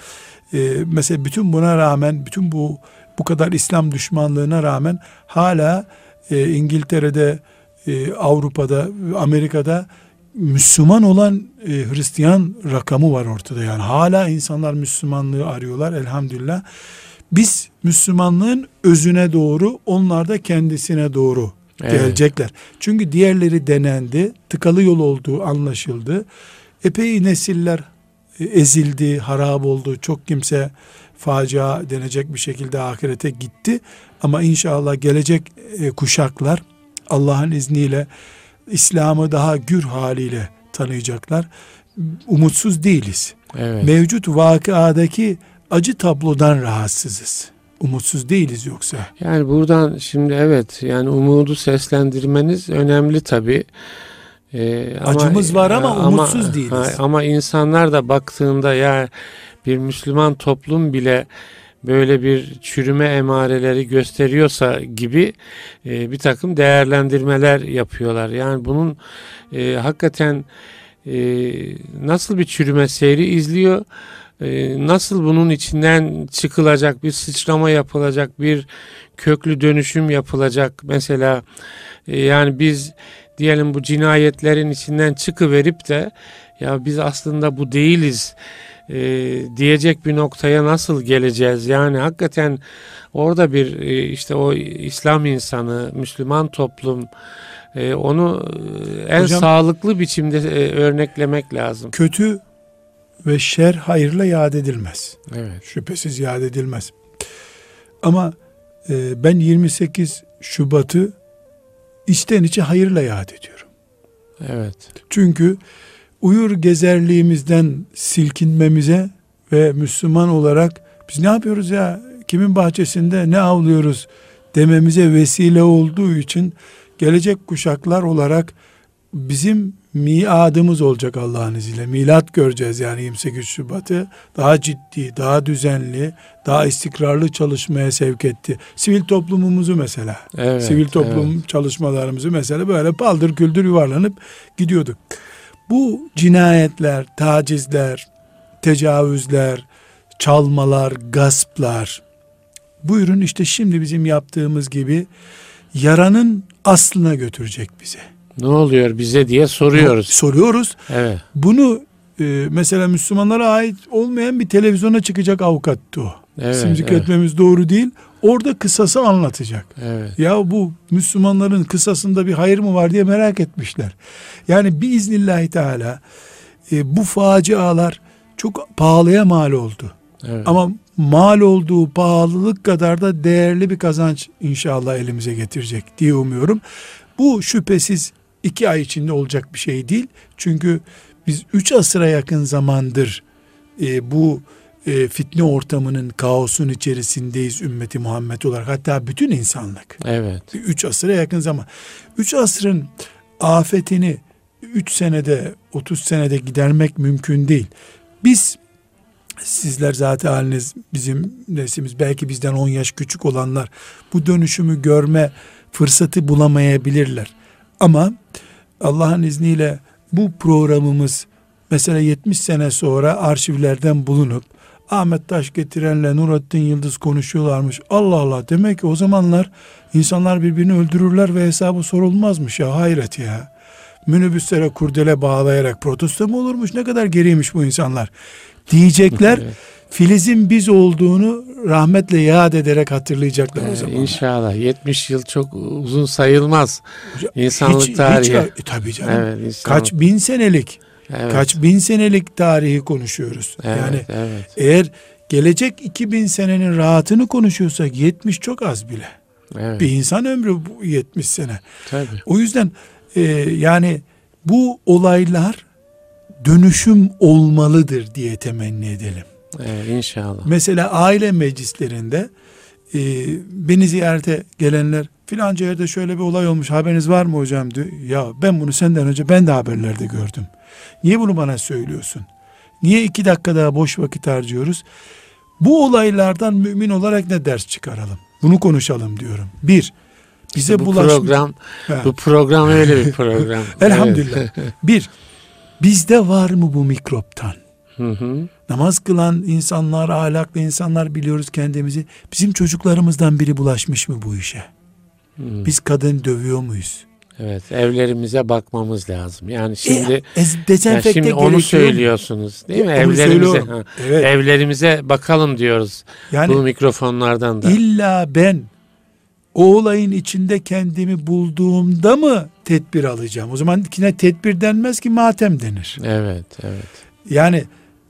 S2: E, mesela bütün buna rağmen, bütün bu bu kadar İslam düşmanlığına rağmen hala e, İngiltere'de, e, Avrupa'da, Amerika'da Müslüman olan e, Hristiyan rakamı var ortada yani. Hala insanlar Müslümanlığı arıyorlar elhamdülillah. Biz Müslümanlığın özüne doğru, onlar da kendisine doğru
S1: Evet.
S2: gelecekler. Çünkü diğerleri denendi, tıkalı yol olduğu anlaşıldı. Epey nesiller e, ezildi, harap oldu. Çok kimse facia denecek bir şekilde ahirete gitti. Ama inşallah gelecek e, kuşaklar Allah'ın izniyle İslam'ı daha gür haliyle tanıyacaklar. Umutsuz değiliz.
S1: Evet.
S2: Mevcut vakıadaki acı tablodan rahatsızız. Umutsuz değiliz yoksa.
S1: Yani buradan şimdi evet yani umudu seslendirmeniz önemli tabi.
S2: Acımız var ama umutsuz değiliz.
S1: ama insanlar da baktığında ya bir Müslüman toplum bile böyle bir çürüme emareleri gösteriyorsa gibi e, bir takım değerlendirmeler yapıyorlar. Yani bunun e, hakikaten e, nasıl bir çürüme seyri izliyor? E, nasıl bunun içinden çıkılacak bir sıçrama yapılacak bir köklü dönüşüm yapılacak mesela e, yani biz diyelim bu cinayetlerin içinden çıkıverip de ya biz aslında bu değiliz e, diyecek bir noktaya nasıl geleceğiz yani hakikaten orada bir e, işte o İslam insanı Müslüman toplum e, onu en
S2: Hocam-
S1: sağlıklı biçimde e, örneklemek lazım.
S2: Kötü ve şer hayırla yad edilmez.
S1: Evet.
S2: Şüphesiz yad edilmez. Ama e, ben 28 Şubat'ı içten içe hayırla yad ediyorum.
S1: Evet.
S2: Çünkü uyur gezerliğimizden silkinmemize ve Müslüman olarak biz ne yapıyoruz ya kimin bahçesinde ne avlıyoruz dememize vesile olduğu için gelecek kuşaklar olarak bizim miadımız olacak Allah'ın izniyle. Milat göreceğiz yani 28 Şubat'ı. Daha ciddi, daha düzenli, daha istikrarlı çalışmaya sevk etti. Sivil toplumumuzu mesela.
S1: Evet,
S2: Sivil toplum
S1: evet.
S2: mesela böyle paldır küldür yuvarlanıp gidiyorduk. Bu cinayetler, tacizler, tecavüzler, çalmalar, gasplar. Buyurun işte şimdi bizim yaptığımız gibi yaranın aslına götürecek bize.
S1: Ne oluyor bize diye soruyoruz.
S2: Soruyoruz.
S1: Evet.
S2: Bunu e, mesela Müslümanlara ait olmayan bir televizyona çıkacak avukattı o.
S1: Evet,
S2: İsim
S1: evet.
S2: doğru değil. Orada kısası anlatacak.
S1: Evet.
S2: Ya bu Müslümanların kısasında bir hayır mı var diye merak etmişler. Yani biiznillahü teala e, bu facialar çok pahalıya mal oldu.
S1: Evet.
S2: Ama mal olduğu pahalılık kadar da değerli bir kazanç inşallah elimize getirecek diye umuyorum. Bu şüphesiz iki ay içinde olacak bir şey değil. Çünkü biz üç asıra yakın zamandır e, bu e, fitne ortamının kaosun içerisindeyiz ümmeti Muhammed olarak. Hatta bütün insanlık.
S1: evet.
S2: Üç asıra yakın zaman. Üç asrın afetini üç senede, otuz senede gidermek mümkün değil. Biz sizler zaten haliniz bizim neslimiz belki bizden 10 yaş küçük olanlar bu dönüşümü görme fırsatı bulamayabilirler. Ama Allah'ın izniyle bu programımız mesela 70 sene sonra arşivlerden bulunup Ahmet Taş getirenle Nurattin Yıldız konuşuyorlarmış. Allah Allah demek ki o zamanlar insanlar birbirini öldürürler ve hesabı sorulmazmış ya hayret ya. Minibüslere kurdele bağlayarak protesto mu olurmuş ne kadar geriymiş bu insanlar diyecekler. Filiz'in biz olduğunu rahmetle yad ederek hatırlayacaklar o
S1: Ee,
S2: zaman.
S1: İnşallah 70 yıl çok uzun sayılmaz. İnsanlık tarihi.
S2: e, tabii canım.
S1: Evet, insanlık.
S2: Kaç bin senelik,
S1: Evet.
S2: kaç bin senelik tarihi konuşuyoruz.
S1: Evet,
S2: yani
S1: evet.
S2: eğer gelecek 2000 senenin rahatını konuşuyorsak 70 çok az bile.
S1: Evet.
S2: Bir insan ömrü bu 70 sene.
S1: Tabii.
S2: O yüzden e, yani bu olaylar dönüşüm olmalıdır diye temenni edelim.
S1: Evet, inşallah.
S2: Mesela aile meclislerinde e, beni ziyarete gelenler filanca yerde şöyle bir olay olmuş haberiniz var mı hocam diyor. Ya ben bunu senden önce ben de haberlerde gördüm. Niye bunu bana söylüyorsun? Niye iki dakika daha boş vakit harcıyoruz? Bu olaylardan mümin olarak ne ders çıkaralım? Bunu konuşalım diyorum. Bir, bize
S1: bu
S2: bulaşmış.
S1: program
S2: Ha.
S1: bu program öyle bir program.
S2: Elhamdülillah. Bir, bizde var mı bu mikroptan?
S1: Hı hı.
S2: Namaz kılan insanlar, ahlaklı insanlar biliyoruz kendimizi. Bizim çocuklarımızdan biri bulaşmış mı bu işe?
S1: Hı.
S2: Biz kadın dövüyor muyuz?
S1: Evet, evlerimize bakmamız lazım. Yani şimdi
S2: e, ez-
S1: yani şimdi onu söylüyorsunuz, değil mi?
S2: Onu
S1: Evlerimize ha.
S2: Evet.
S1: evlerimize bakalım diyoruz.
S2: Yani
S1: bu mikrofonlardan da.
S2: illa ben o olayın içinde kendimi bulduğumda mı tedbir alacağım? O zaman yine tedbir denmez ki matem denir.
S1: Evet, evet.
S2: Yani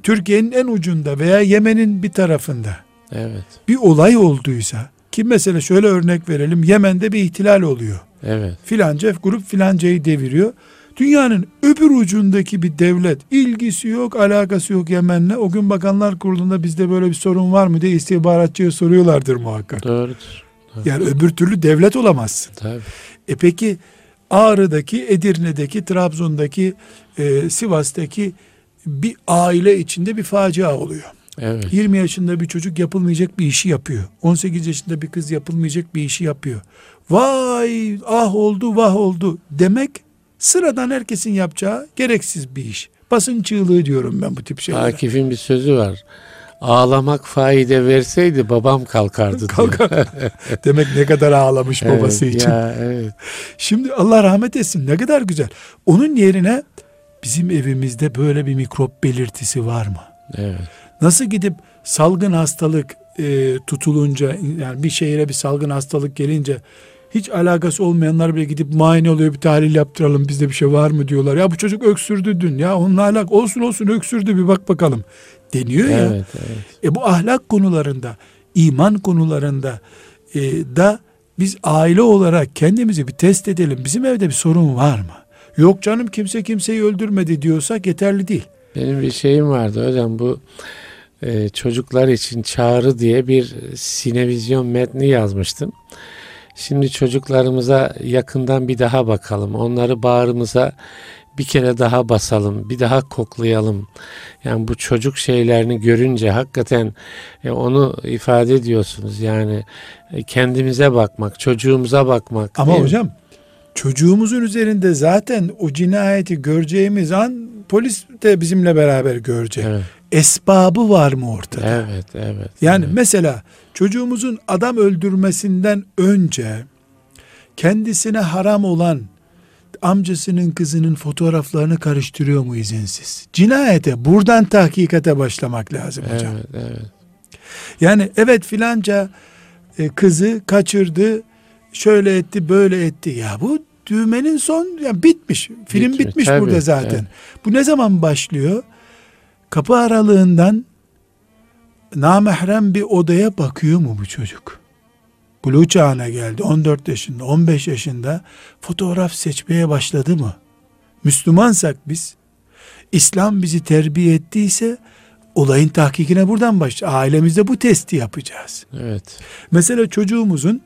S2: Türkiye'nin en ucunda veya Yemen'in bir tarafında
S1: Evet.
S2: bir olay olduysa ki mesela şöyle örnek verelim Yemen'de bir ihtilal oluyor.
S1: Evet.
S2: Filanca grup filancayı deviriyor. Dünyanın öbür ucundaki bir devlet ilgisi yok, alakası yok Yemen'le. O gün Bakanlar Kurulu'nda bizde böyle bir sorun var mı diye istihbaratçıya soruyorlardır muhakkak.
S1: Doğrudur.
S2: Yani öbür türlü devlet olamazsın.
S1: Tabii.
S2: E peki Ağrı'daki, Edirne'deki, Trabzon'daki, e, Sivas'taki bir aile içinde bir facia oluyor.
S1: Evet.
S2: 20 yaşında bir çocuk yapılmayacak bir işi yapıyor. 18 yaşında bir kız yapılmayacak bir işi yapıyor. Vay ah oldu vah oldu demek sıradan herkesin yapacağı gereksiz bir iş. Basın çığlığı diyorum ben bu tip şeylere.
S1: Akif'in bir sözü var. Ağlamak faide verseydi babam kalkardı.
S2: Kalkar. Demek ne kadar ağlamış
S1: Evet,
S2: babası için.
S1: Ya, evet.
S2: Şimdi Allah rahmet etsin ne kadar güzel. Onun yerine bizim evimizde böyle bir mikrop belirtisi var mı?
S1: Evet.
S2: Nasıl gidip salgın hastalık e, tutulunca yani bir şehire bir salgın hastalık gelince hiç alakası olmayanlar bile gidip muayene oluyor bir tahlil yaptıralım bizde bir şey var mı diyorlar. Ya bu çocuk öksürdü dün ya onunla alak olsun olsun öksürdü bir bak bakalım deniyor ya.
S1: Evet, evet.
S2: E bu ahlak konularında, iman konularında e, da biz aile olarak kendimizi bir test edelim. Bizim evde bir sorun var mı? Yok canım kimse kimseyi öldürmedi diyorsak yeterli değil.
S1: Benim bir şeyim vardı hocam bu e, çocuklar için çağrı diye bir sinevizyon metni yazmıştım. Şimdi çocuklarımıza yakından bir daha bakalım. Onları bağrımıza bir kere daha basalım, bir daha koklayalım. Yani bu çocuk şeylerini görünce hakikaten e, onu ifade ediyorsunuz. Yani e, kendimize bakmak, çocuğumuza bakmak.
S2: Ama
S1: mi?
S2: hocam çocuğumuzun üzerinde zaten o cinayeti göreceğimiz an polis de bizimle beraber görecek.
S1: Evet,
S2: Esbabı var mı ortada?
S1: evet, evet.
S2: Yani
S1: evet.
S2: mesela çocuğumuzun adam öldürmesinden önce kendisine haram olan amcasının kızının fotoğraflarını karıştırıyor mu izinsiz? Cinayete buradan tahkikate başlamak lazım hocam.
S1: Evet, evet.
S2: Yani evet filanca e, kızı kaçırdı, şöyle etti, böyle etti. Ya bu düğmenin son ya bitmiş. Film
S1: Bitmiş,
S2: bitmiş
S1: tabii,
S2: burada zaten.
S1: evet.
S2: Bu ne zaman başlıyor? Kapı aralığından namahrem bir odaya bakıyor mu bu çocuk? Buluğ çağına geldi. 14 yaşında, 15 yaşında fotoğraf seçmeye başladı mı? Müslümansak biz, İslam bizi terbiye ettiyse olayın tahkikine buradan başlayacağız. Ailemizde bu testi yapacağız.
S1: Evet.
S2: Mesela çocuğumuzun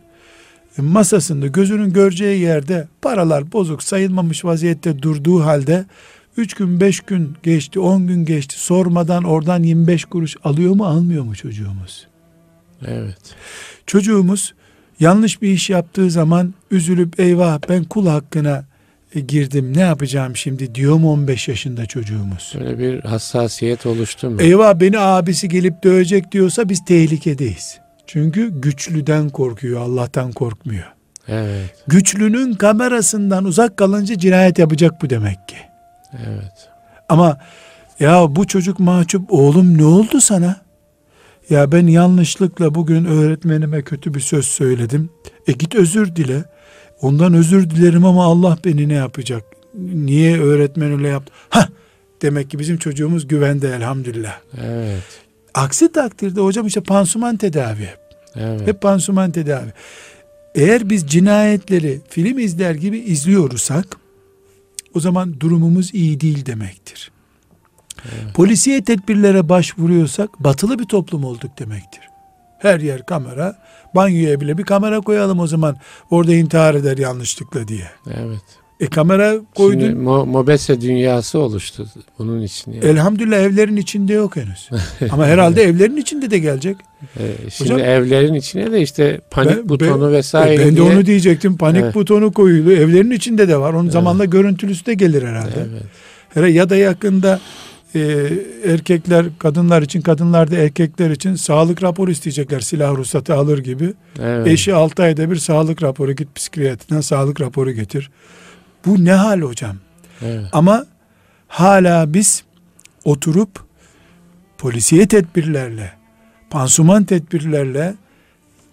S2: masasında gözünün göreceği yerde paralar bozuk sayılmamış vaziyette durduğu halde 3 gün 5 gün geçti 10 gün geçti sormadan oradan 25 kuruş alıyor mu almıyor mu çocuğumuz?
S1: Evet.
S2: Çocuğumuz yanlış bir iş yaptığı zaman üzülüp eyvah ben kul hakkına e, girdim ne yapacağım şimdi diyor mu 15 yaşında çocuğumuz?
S1: Böyle bir hassasiyet oluştu mu?
S2: Eyvah beni abisi gelip dövecek diyorsa biz tehlikedeyiz. Çünkü güçlüden korkuyor Allah'tan korkmuyor.
S1: Evet.
S2: Güçlünün kamerasından uzak kalınca cinayet yapacak bu demek ki.
S1: Evet.
S2: Ama ya bu çocuk mahcup oğlum ne oldu sana? Ya ben yanlışlıkla bugün öğretmenime kötü bir söz söyledim. E git özür dile. Ondan özür dilerim ama Allah beni ne yapacak? Niye öğretmen öyle yaptı? Hah demek ki bizim çocuğumuz güvende elhamdülillah.
S1: Evet.
S2: Aksi takdirde hocam işte pansuman tedavi.
S1: Evet.
S2: Hep pansuman tedavi. Eğer biz cinayetleri film izler gibi izliyorsak o zaman durumumuz iyi değil demektir. Polisiye tedbirlere başvuruyorsak batılı bir toplum olduk demektir. Her yer kamera, banyoya bile bir kamera koyalım o zaman orada intihar eder yanlışlıkla diye.
S1: Evet.
S2: E kamera koydun.
S1: Şimdi mo- mobese dünyası oluştu bunun için. Yani.
S2: Elhamdülillah evlerin içinde yok henüz. Ama herhalde evlerin içinde de gelecek.
S1: Ee, şimdi
S2: Hocam-
S1: evlerin içine de işte panik
S2: Ben-
S1: butonu
S2: ben-
S1: vesaire
S2: E ben de
S1: diye.
S2: onu diyecektim. Panik
S1: Evet.
S2: butonu koyuluyor. Evlerin içinde de var. Onun zamanla görüntülüsü de gelir herhalde.
S1: Evet.
S2: Ya da yakında e, erkekler kadınlar için kadınlar da erkekler için sağlık raporu isteyecekler silah ruhsatı alır gibi.
S1: Evet.
S2: Eşi 6 ayda bir sağlık raporu git psikiyatriden sağlık raporu getir. Bu ne hal hocam?
S1: Evet.
S2: Ama hala biz oturup polisiye tedbirlerle, pansuman tedbirlerle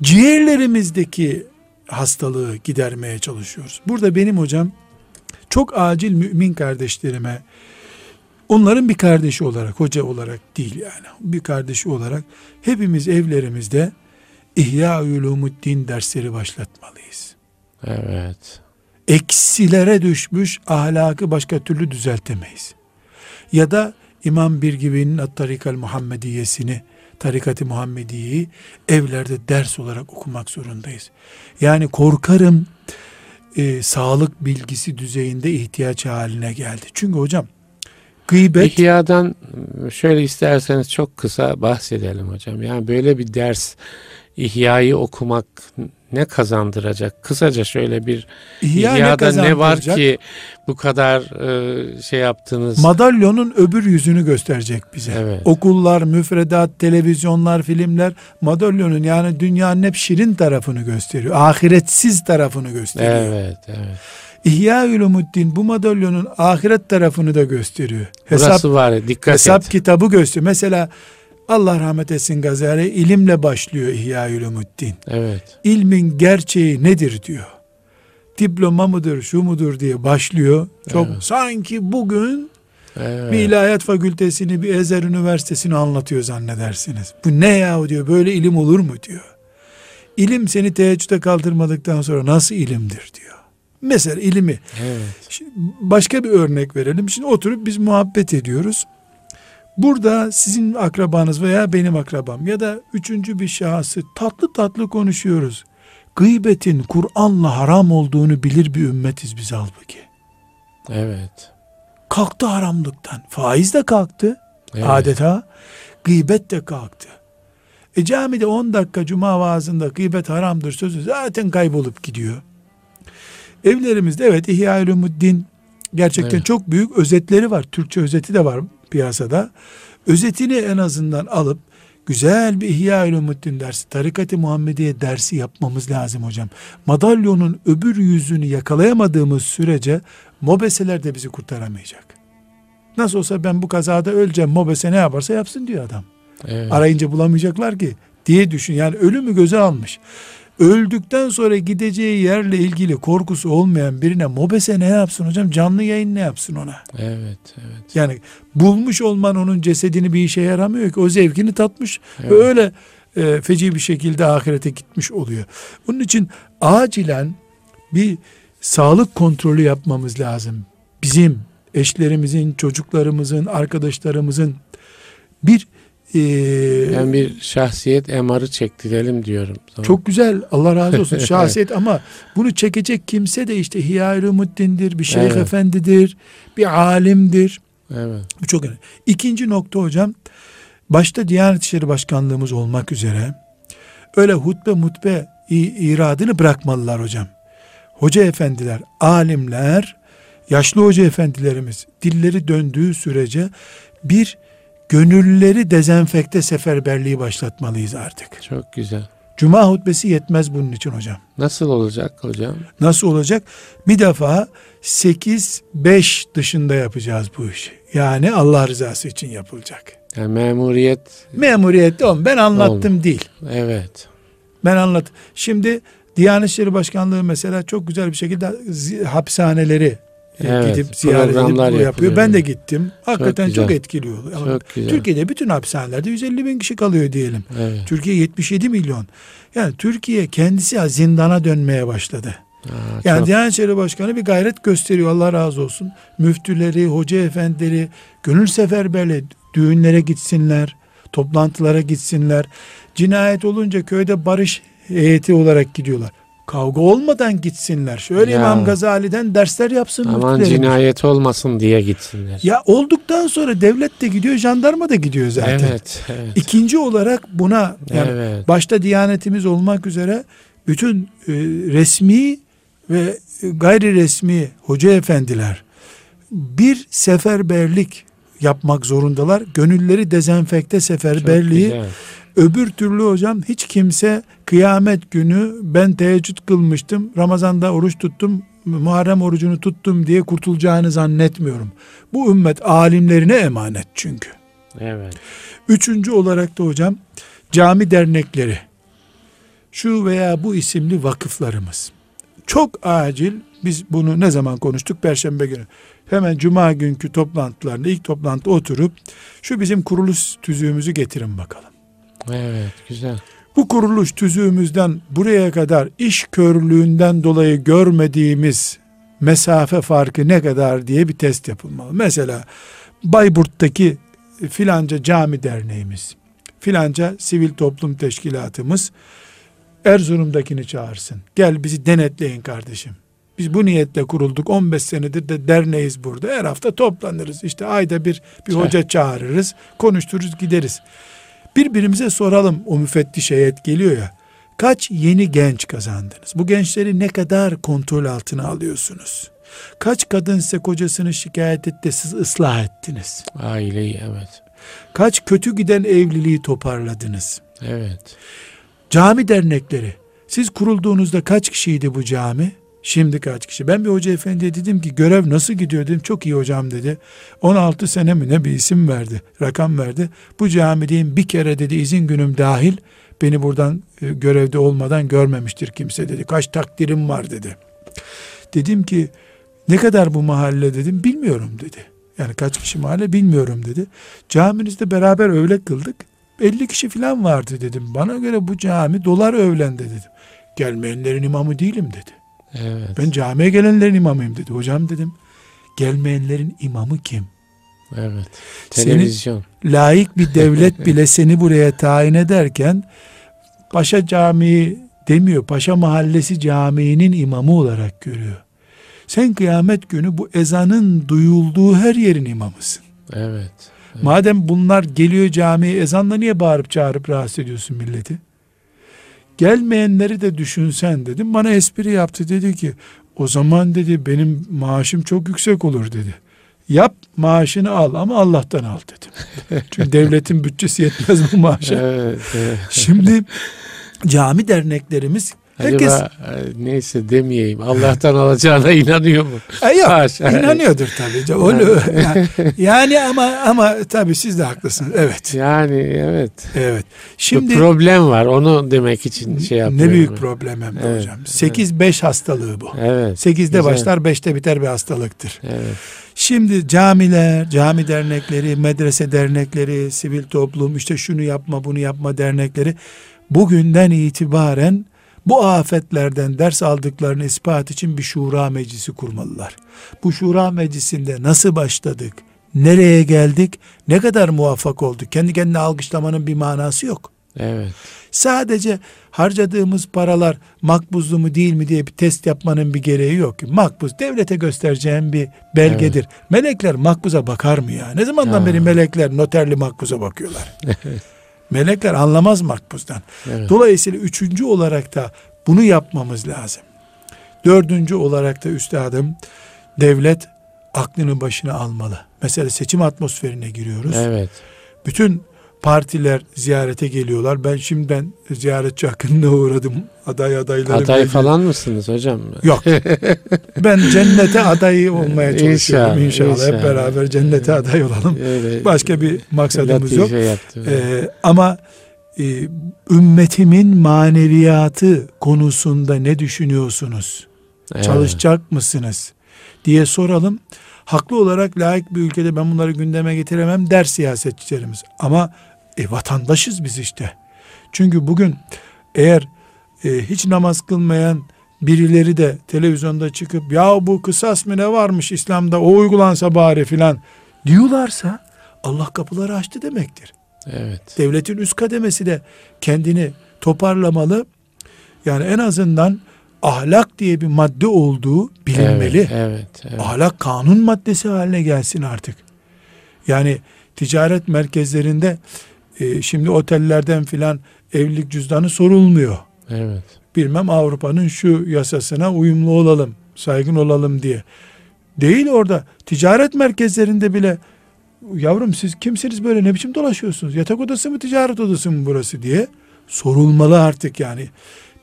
S2: ciğerlerimizdeki hastalığı gidermeye çalışıyoruz. Burada benim hocam çok acil mümin kardeşlerime onların bir kardeşi olarak, hoca olarak değil yani bir kardeşi olarak hepimiz evlerimizde İhya Ulumuddin dersleri başlatmalıyız
S1: Evet.
S2: eksilere düşmüş ahlakı başka türlü düzeltemeyiz. Ya da İmam Birgibi'nin At-Tarikal Muhammediyesini, Tarikat-ı Muhammediye'yi evlerde ders olarak okumak zorundayız. Yani korkarım e, sağlık bilgisi düzeyinde ihtiyaç haline geldi. Çünkü hocam gıybet
S1: İhya'dan şöyle isterseniz çok kısa bahsedelim hocam. Yani böyle bir ders İhya'yı okumak ne kazandıracak? Kısaca şöyle bir
S2: ihya ne
S1: İhya'da ne var
S2: kazandıracak?
S1: ki bu kadar e, şey yaptınız?
S2: Madalyonun öbür yüzünü gösterecek bize.
S1: Evet.
S2: Okullar, müfredat, televizyonlar, filmler madalyonun yani dünyanın hep şirin tarafını gösteriyor. Ahiretsiz tarafını gösteriyor.
S1: Evet, evet.
S2: İhya Ulumuddin bu madalyonun ahiret tarafını da gösteriyor. Hesap,
S1: Burası var dikkat
S2: hesap
S1: et.
S2: kitabı gösteriyor. Mesela Allah rahmet etsin Gazali ilimle başlıyor İhya Ulumuddin.
S1: Evet.
S2: İlmin gerçeği nedir diyor. Diploma mıdır, şu mudur diye başlıyor. Çok
S1: Evet.
S2: sanki bugün
S1: Evet.
S2: bir ilahiyat fakültesini, bir Ezer Üniversitesi'ni anlatıyor zannedersiniz. Bu ne ya diyor, böyle ilim olur mu diyor. İlim seni teheccüde kaldırmadıktan sonra nasıl ilimdir diyor. Mesela ilimi.
S1: Evet.
S2: Şimdi başka bir örnek verelim. Şimdi oturup biz muhabbet ediyoruz. Burada sizin akrabanız veya benim akrabam ya da üçüncü bir şahsı tatlı tatlı konuşuyoruz. Gıybetin Kur'an'la haram olduğunu bilir bir ümmetiz biz halbuki.
S1: Evet.
S2: kalktı haramlıktan. Faiz de kalktı.
S1: Evet.
S2: Adeta gıybet de kalktı. E camide 10 dakika cuma vaazında gıybet haramdır sözü zaten kaybolup gidiyor. Evlerimizde evet İhya Ulumuddin gerçekten
S1: Evet.
S2: çok büyük özetleri var. Türkçe özeti de var piyasada. Özetini en azından alıp güzel bir İhya Ulumuddin dersi, Tarikat-ı Muhammediye dersi yapmamız lazım hocam. Madalyonun öbür yüzünü yakalayamadığımız sürece mobeseler de bizi kurtaramayacak. Nasıl olsa ben bu kazada öleceğim. Mobese ne yaparsa yapsın diyor adam.
S1: Evet.
S2: Arayınca bulamayacaklar ki diye düşün. Yani ölümü göze almış. Öldükten sonra gideceği yerle ilgili korkusu olmayan birine mobese ne yapsın hocam? Canlı yayın ne yapsın ona?
S1: Evet, evet.
S2: Yani bulmuş olman onun cesedini bir işe yaramıyor ki. O zevkini tatmış.
S1: Evet.
S2: Ve öyle e, feci bir şekilde ahirete gitmiş oluyor. Bunun için acilen bir sağlık kontrolü yapmamız lazım. Bizim, eşlerimizin, çocuklarımızın, arkadaşlarımızın bir e,
S1: Ben bir şahsiyet emarı çektirelim diyorum. Tamam.
S2: çok güzel Allah razı olsun şahsiyet ama bunu çekecek kimse de işte Hiyâr-ı Muddin'dir, bir şeyh
S1: Evet.
S2: efendidir, bir alimdir.
S1: Evet.
S2: Bu çok önemli. İkinci nokta hocam, başta Diyanet İşleri Başkanlığımız olmak üzere öyle hutbe mutbe iradını bırakmalılar hocam. Hoca efendiler, alimler, yaşlı hoca efendilerimiz dilleri döndüğü sürece bir gönülleri dezenfekte seferberliği başlatmalıyız artık.
S1: Çok güzel.
S2: Cuma hutbesi yetmez bunun için hocam.
S1: Nasıl olacak hocam?
S2: Nasıl olacak? Bir defa 8-5 dışında yapacağız bu işi. Yani Allah rızası için yapılacak.
S1: Yani memuriyet
S2: Memuriyette on. Ben anlattım değil.
S1: evet.
S2: Ben anlat. Şimdi Diyanet İşleri Başkanlığı mesela çok güzel bir şekilde hapishaneleri
S1: Evet,
S2: gidip ziyaret edip
S1: programlar
S2: bu yapıyor. Ben de gittim. Hakikaten çok,
S1: güzel.
S2: etkili oluyor. Ama
S1: Çok güzel.
S2: Türkiye'de bütün hapishanelerde 150 bin kişi kalıyor diyelim.
S1: Evet.
S2: Türkiye 77 milyon. Yani Türkiye kendisi zindana dönmeye başladı.
S1: Aa,
S2: Yani
S1: çok-
S2: Diyanet İşleri Başkanı bir gayret gösteriyor Allah razı olsun. Müftüleri, hoca efendileri gönül seferberliği düğünlere gitsinler, toplantılara gitsinler. Cinayet olunca köyde barış heyeti olarak gidiyorlar. Kavga olmadan gitsinler. Şöyle
S1: Ya.
S2: İmam Gazali'den dersler yapsın
S1: aman cinayet olmasın diye gitsinler.
S2: Ya olduktan sonra devlet de gidiyor, jandarma da gidiyor zaten.
S1: Evet, evet.
S2: İkinci olarak buna yani
S1: evet.
S2: başta diyanetimiz olmak üzere bütün e, resmi ve gayri resmi hoca efendiler bir seferberlik yapmak zorundalar. Gönülleri dezenfekte seferberliği. Öbür türlü hocam hiç kimse kıyamet günü ben teheccüd kılmıştım, Ramazan'da oruç tuttum, Muharrem orucunu tuttum diye kurtulacağını zannetmiyorum. Bu ümmet alimlerine emanet çünkü.
S1: Evet.
S2: Üçüncü olarak da hocam cami dernekleri şu veya bu isimli vakıflarımız. Çok acil biz bunu ne zaman konuştuk? Perşembe günü. Hemen cuma günkü toplantılarında ilk toplantı oturup şu bizim kuruluş tüzüğümüzü getirin bakalım.
S1: Evet, güzel.
S2: Bu kuruluş tüzüğümüzden buraya kadar iş körlüğünden dolayı görmediğimiz mesafe farkı ne kadar diye bir test yapılmalı. Mesela Bayburt'taki filanca cami derneğimiz, filanca sivil toplum teşkilatımız Erzurum'dakini çağırsın. Gel bizi denetleyin kardeşim. Biz bu niyetle kurulduk. 15 senedir de derneğiz burada. Her hafta toplanırız. İşte ayda bir bir hoca çağırırız. Konuştururuz gideriz. Birbirimize soralım o müfettiş heyet geliyor ya. Kaç yeni genç kazandınız? Bu gençleri ne kadar kontrol altına alıyorsunuz? Kaç kadın size kocasını şikayet etti siz ıslah ettiniz?
S1: Aileyi evet.
S2: Kaç kötü giden evliliği toparladınız?
S1: Evet.
S2: Cami dernekleri. Siz kurulduğunuzda kaç kişiydi bu cami? Şimdi kaç kişi? Ben bir hoca efendiye dedim ki görev nasıl gidiyor dedim. Çok iyi hocam dedi. 16 sene mi ne bir isim verdi. Rakam verdi. Bu camideyim bir kere dedi izin günüm dahil beni buradan e, görevde olmadan görmemiştir kimse dedi. Kaç takdirim var dedi. Dedim ki ne kadar bu mahalle dedim bilmiyorum dedi. Yani kaç kişi mahalle bilmiyorum dedi. Caminizde beraber öğle kıldık. 50 kişi falan vardı dedim. Bana göre bu cami dolar öğlende dedim. Gelmeyenlerin imamı değilim dedi.
S1: Evet.
S2: Ben camiye gelenlerin imamıyım dedi. Hocam dedim gelmeyenlerin imamı kim?
S1: Evet. Televizyon.
S2: Layık bir devlet bile seni buraya tayin ederken Paşa Camii demiyor. Paşa Mahallesi Camii'nin imamı olarak görüyor. Sen kıyamet günü bu ezanın duyulduğu her yerin imamısın.
S1: Evet.
S2: Madem bunlar geliyor camiye ezanla niye bağırıp çağırıp rahatsız ediyorsun milleti? Gelmeyenleri de düşünsen dedim. Bana espri yaptı dedi ki o zaman dedi benim maaşım çok yüksek olur dedi. Yap maaşını al ama Allah'tan al dedim. Çünkü devletin bütçesi yetmez bu maaşa.
S1: Evet, evet.
S2: Şimdi cami derneklerimiz herkes
S1: Acaba e, neyse demeyeyim. Allah'tan alacağına inanıyor mu?
S2: E yok,
S1: Haşa.
S2: inanıyordur tabii. Öyle, yani, yani ama ama tabii siz de haklısınız. Evet.
S1: Yani evet.
S2: Evet.
S1: Şimdi
S2: Şimdi
S1: problem var. Onu demek için şey yapıyorum.
S2: ne büyük problem hem de
S1: Evet,
S2: hocam. 8-5 hastalığı bu.
S1: Evet.
S2: 8'de
S1: güzel.
S2: başlar 5'te biter bir hastalıktır.
S1: Evet.
S2: Şimdi camiler, cami dernekleri, medrese dernekleri, sivil toplum işte şunu yapma bunu yapma dernekleri bugünden itibaren bu afetlerden ders aldıklarını ispat için bir şura meclisi kurmalılar. Bu şura meclisinde nasıl başladık, nereye geldik, ne kadar muvaffak olduk, kendi kendine alkışlamanın bir manası yok.
S1: Evet.
S2: Sadece harcadığımız paralar makbuzlu mu değil mi diye bir test yapmanın bir gereği yok. Makbuz devlete göstereceğim bir belgedir. Melekler makbuza bakar mı ya? Ne zamandan
S1: Ha.
S2: beri melekler noterli makbuza bakıyorlar? melekler anlamaz makbuzdan.
S1: Evet.
S2: Dolayısıyla üçüncü olarak da bunu yapmamız lazım. Dördüncü olarak da üstadım devlet aklını başına almalı. Mesela seçim atmosferine giriyoruz.
S1: Evet.
S2: Bütün partiler ziyarete geliyorlar. Ben şimdiden ziyaretçi hakkında uğradım. Aday adayları.
S1: Aday
S2: belli-
S1: falan mısınız hocam?
S2: Yok. ben cennete aday olmaya çalışıyorum.
S1: İnşallah,
S2: İnşallah, hep beraber cennete aday olalım.
S1: Öyle
S2: Başka bir maksadımız yok.
S1: yaptım.
S2: Ee, ama e, ümmetimin maneviyatı konusunda ne düşünüyorsunuz?
S1: Evet.
S2: Çalışacak mısınız? diye soralım. Haklı olarak layık bir ülkede ben bunları gündeme getiremem der siyasetçilerimiz. Ama e, vatandaşız biz işte. Çünkü bugün eğer e, hiç namaz kılmayan birileri de televizyonda çıkıp ya bu kısas mı ne varmış İslam'da o uygulansa bari filan diyorlarsa Allah kapıları açtı demektir.
S1: Evet.
S2: Devletin üst kademesi de kendini toparlamalı. Yani en azından ahlak diye bir madde olduğu bilinmeli.
S1: Evet, evet, evet.
S2: Ahlak kanun maddesi haline gelsin artık. Yani ticaret merkezlerinde e, şimdi otellerden filan evlilik cüzdanı sorulmuyor.
S1: evet.
S2: Bilmem Avrupa'nın şu yasasına uyumlu olalım, saygın olalım diye. Değil orada. Ticaret merkezlerinde bile yavrum siz kimsiniz böyle ne biçim dolaşıyorsunuz? Yatak odası mı ticaret odası mı burası diye sorulmalı artık yani.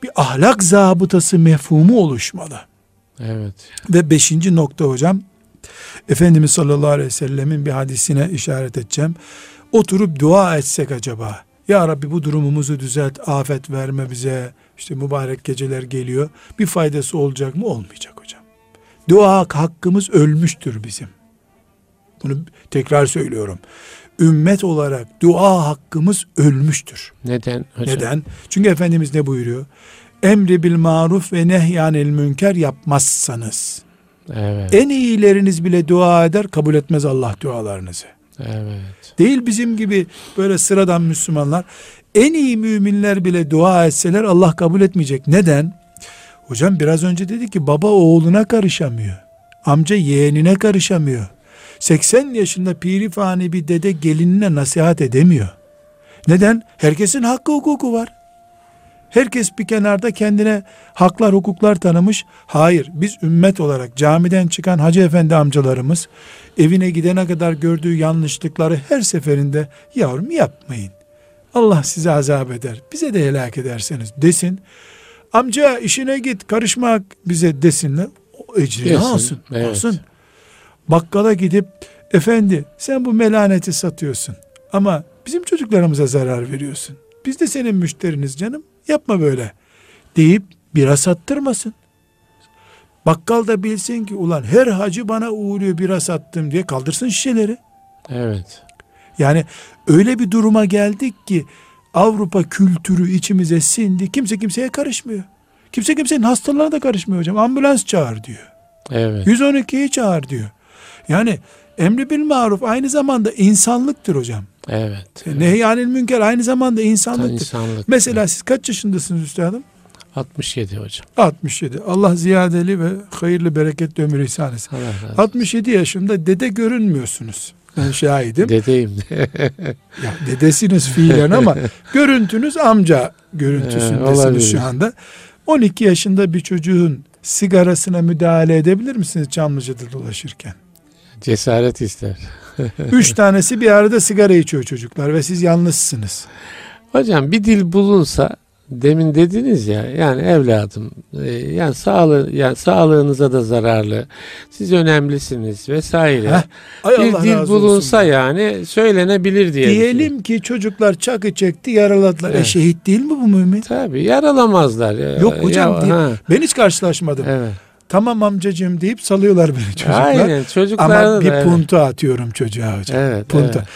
S2: Bir ahlak zabıtası mefhumu oluşmalı.
S1: Evet.
S2: Ve beşinci nokta hocam, Efendimiz sallallahu aleyhi ve sellemin bir hadisine işaret edeceğim. Oturup dua etsek acaba, Ya Rabbi bu durumumuzu düzelt, afet verme bize, işte mübarek geceler geliyor. Bir faydası olacak mı? Olmayacak hocam. Dua hakkımız ölmüştür bizim. Bunu tekrar söylüyorum. Ümmet olarak dua hakkımız ölmüştür.
S1: Neden hocam?
S2: Neden? Çünkü Efendimiz ne buyuruyor? Emri bil maruf ve nehyanil münker yapmazsanız
S1: Evet.
S2: en iyileriniz bile dua eder kabul etmez Allah dualarınızı.
S1: Evet.
S2: Değil bizim gibi böyle sıradan Müslümanlar en iyi müminler bile dua etseler Allah kabul etmeyecek. Neden? Hocam biraz önce dedi ki baba oğluna karışamıyor. Amca yeğenine karışamıyor. 80 yaşında piri fani bir dede gelinine nasihat edemiyor. Neden? Herkesin hakkı hukuku var. Herkes bir kenarda kendine haklar hukuklar tanımış. Hayır biz ümmet olarak camiden çıkan hacı efendi amcalarımız evine gidene kadar gördüğü yanlışlıkları her seferinde yavrum yapmayın. Allah size azap eder. Bize de helak ederseniz desin. Amca işine git karışmak bize desinler. O
S1: Desin,
S2: alsın.
S1: evet.
S2: alsın. Bakkala gidip efendi sen bu melaneti satıyorsun ama bizim çocuklarımıza zarar veriyorsun. Biz de senin müşteriniz canım. Yapma böyle deyip bira sattırmasın. Bakkal da bilsin ki ulan her hacı bana uğruyor bira sattım diye kaldırsın şişeleri.
S1: Evet.
S2: Yani öyle bir duruma geldik ki Avrupa kültürü içimize sindi. Kimse kimseye karışmıyor. Kimse kimsenin hastalarına da karışmıyor hocam. Ambulans çağır diyor.
S1: Evet.
S2: 112'yi çağır diyor. Yani emri bil maruf aynı zamanda insanlıktır hocam.
S1: Evet.
S2: Nehyanil münker aynı zamanda insanlıktır.
S1: insanlık.
S2: Mesela siz kaç yaşındasınız üstadım?
S1: 67 hocam.
S2: 67. Allah ziyadeli ve hayırlı bereketli ömür ihsan etsin.
S1: Allah razı olsun.
S2: 67 yaşında dede görünmüyorsunuz. Ben şahidim.
S1: Dedeyim de.
S2: ya dedesiniz fiilen ama görüntünüz amca
S1: Ee,
S2: görüntüsündesiniz
S1: olabilir.
S2: şu anda. 12 yaşında bir çocuğun sigarasına müdahale edebilir misiniz Çamlıca'da dolaşırken?
S1: Cesaret ister.
S2: Üç tanesi bir arada sigara içiyor çocuklar ve siz yalnızsınız.
S1: Hocam bir dil bulunsa demin dediniz ya yani evladım e, yani sağlığı yani sağlığınıza da zararlı. Siz önemlisiniz vesaire.
S2: Heh, Ay
S1: bir
S2: Allah
S1: dil bulunsa
S2: olsun.
S1: yani söylenebilir diye.
S2: Diyelim ki çocuklar çakı çekti yaraladılar. E
S1: Evet.
S2: şehit değil mi bu mümin?
S1: Tabii yaralamazlar. Ya-
S2: Yok hocam,
S1: ya-
S2: değil. Ben hiç karşılaşmadım.
S1: evet.
S2: Tamam amcacığım deyip salıyorlar beni çocuklar.
S1: Aynen çocuklar
S2: Ama bir
S1: da, evet.
S2: puntu atıyorum çocuğa hocam.
S1: Evet,
S2: Punta.
S1: evet.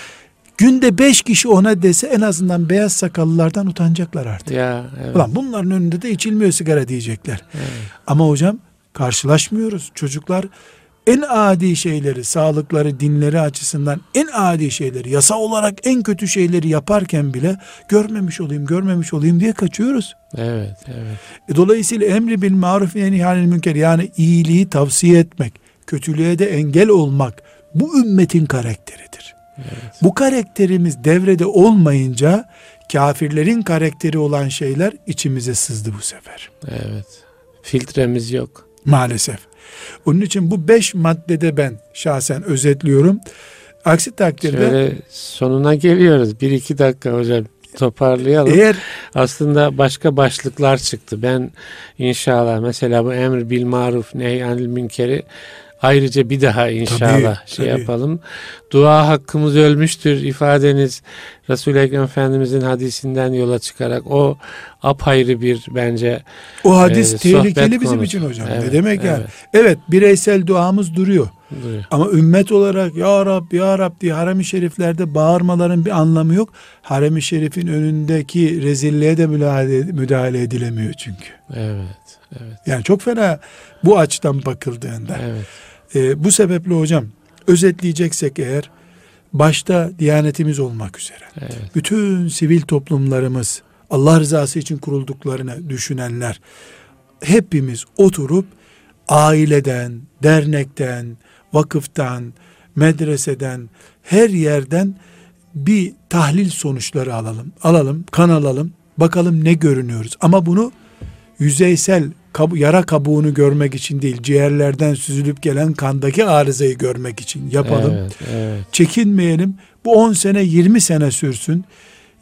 S2: Günde beş kişi ona dese en azından beyaz sakallılardan utanacaklar artık.
S1: Ya evet.
S2: Ulan bunların önünde de içilmiyor sigara diyecekler.
S1: evet.
S2: Ama hocam karşılaşmıyoruz. Çocuklar en adi şeyleri, sağlıkları, dinleri açısından en adi şeyleri, yasa olarak en kötü şeyleri yaparken bile görmemiş olayım, görmemiş olayım diye kaçıyoruz.
S1: Evet, evet.
S2: E, Dolayısıyla emri bil maruf ve nihyanil münker yani iyiliği tavsiye etmek, kötülüğe de engel olmak bu ümmetin karakteridir. Bu karakterimiz devrede olmayınca kafirlerin karakteri olan şeyler içimize sızdı bu sefer.
S1: Evet. Filtremiz yok.
S2: Maalesef. Onun için bu beş maddede ben şahsen özetliyorum. Aksi takdirde
S1: Şöyle sonuna geliyoruz. Bir iki dakika hocam toparlayalım.
S2: eğer
S1: Aslında başka başlıklar çıktı. Ben inşallah mesela bu emr bil maruf nehyanil münkeri ayrıca bir daha inşallah
S2: Tabii,
S1: şey
S2: tabii.
S1: yapalım. Dua hakkımız ölmüştür ifadeniz Resul-i Ekrem Efendimizin hadisinden yola çıkarak o apayrı bir bence
S2: o hadis
S1: Ee,
S2: tehlikeli bizim
S1: konusu.
S2: için hocam. ne
S1: Evet,
S2: demek yani?
S1: evet.
S2: Evet bireysel duamız duruyor.
S1: duruyor.
S2: Ama ümmet olarak ya Rab ya Rab diye harem-i şeriflerde bağırmaların bir anlamı yok. Harem-i şerifin önündeki rezilliğe de müdahale, müdahale edilemiyor çünkü.
S1: Evet, evet,
S2: Yani çok fena bu açıdan bakıldığında.
S1: evet.
S2: Ee, bu sebeple hocam özetleyeceksek eğer başta diyanetimiz olmak üzere
S1: evet.
S2: bütün sivil toplumlarımız Allah rızası için kurulduklarını düşünenler hepimiz oturup aileden, dernekten, vakıftan, medreseden, her yerden bir tahlil sonuçları alalım. Alalım, kan alalım. Bakalım ne görünüyoruz. Ama bunu yüzeysel kabu- yara kabuğunu görmek için değil, ciğerlerden süzülüp gelen kandaki arızayı görmek için yapalım
S1: Evet, evet.
S2: çekinmeyelim. Bu 10 sene 20 sene sürsün.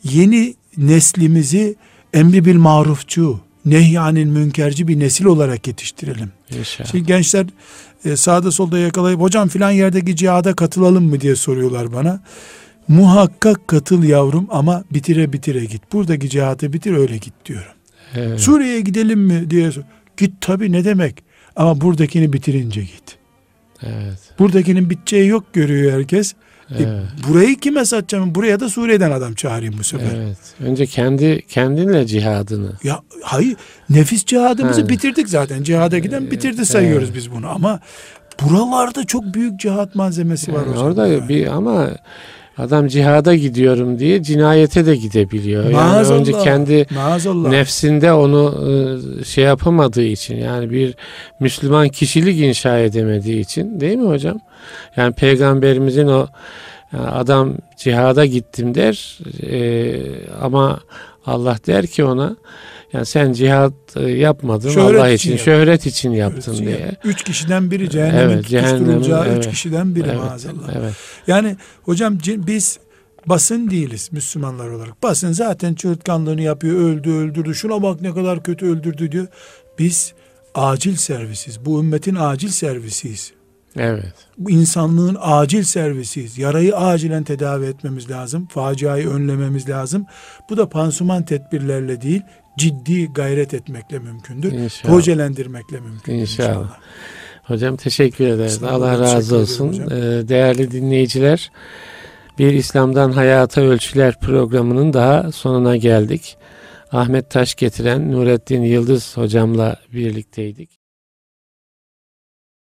S2: Yeni neslimizi emri bil marufçu, nehyanil münkerci bir nesil olarak yetiştirelim.
S1: İnşallah.
S2: Şimdi gençler e, sağda solda yakalayıp hocam filan yerdeki cihada katılalım mı diye soruyorlar bana. Muhakkak katıl yavrum ama bitire bitire git. Buradaki cihadı bitir öyle git diyorum.
S1: Evet.
S2: Suriye'ye gidelim mi diye sor. Git tabi ne demek ama buradakini bitirince git.
S1: Evet.
S2: Buradakinin biteceği yok görüyor herkes. E,
S1: Evet.
S2: burayı kime satacağım? Buraya da Suriye'den adam çağırayım bu sefer.
S1: Evet. Önce kendi kendinle cihadını.
S2: Ya hayır nefis cihadımızı
S1: Ha.
S2: bitirdik zaten. Cihada giden bitirdi sayıyoruz biz bunu ama buralarda çok büyük cihat malzemesi var
S1: Yani orada
S2: ya.
S1: bir ama adam cihada gidiyorum diye cinayete de gidebiliyor. Yani
S2: Maazallah,
S1: önce kendi
S2: maazallah.
S1: nefsinde onu e, şey yapamadığı için yani bir Müslüman kişilik inşa edemediği için değil mi hocam? Yani peygamberimizin o yani adam cihada gittim der e, ama Allah der ki ona yani sen cihat e, yapmadın
S2: Şöhret
S1: Allah
S2: için
S1: için, şöhret için yaptın
S2: ya.
S1: diye.
S2: Üç kişiden biri cehennemin
S1: Evet,
S2: tutuşturulacağı üç
S1: evet.
S2: kişiden biri
S1: Evet,
S2: maazallah.
S1: evet.
S2: Yani hocam biz basın değiliz Müslümanlar olarak. Basın zaten çığırtkanlığını yapıyor. Öldü öldürdü. Şuna bak ne kadar kötü öldürdü diyor. Biz acil servisiz. Bu ümmetin acil servisiyiz.
S1: Evet.
S2: Bu insanlığın acil servisiyiz. Yarayı acilen tedavi etmemiz lazım. Faciayı önlememiz lazım. Bu da pansuman tedbirlerle değil, ciddi gayret etmekle mümkündür.
S1: İnşallah.
S2: Projelendirmekle mümkündür
S1: İnşallah.
S2: inşallah.
S1: Hocam teşekkür ederiz. Allah razı olsun. Ee, değerli dinleyiciler, bir İslam'dan Hayata Ölçüler programının daha sonuna geldik. Ahmet Taş getiren Nurettin Yıldız hocamla birlikteydik.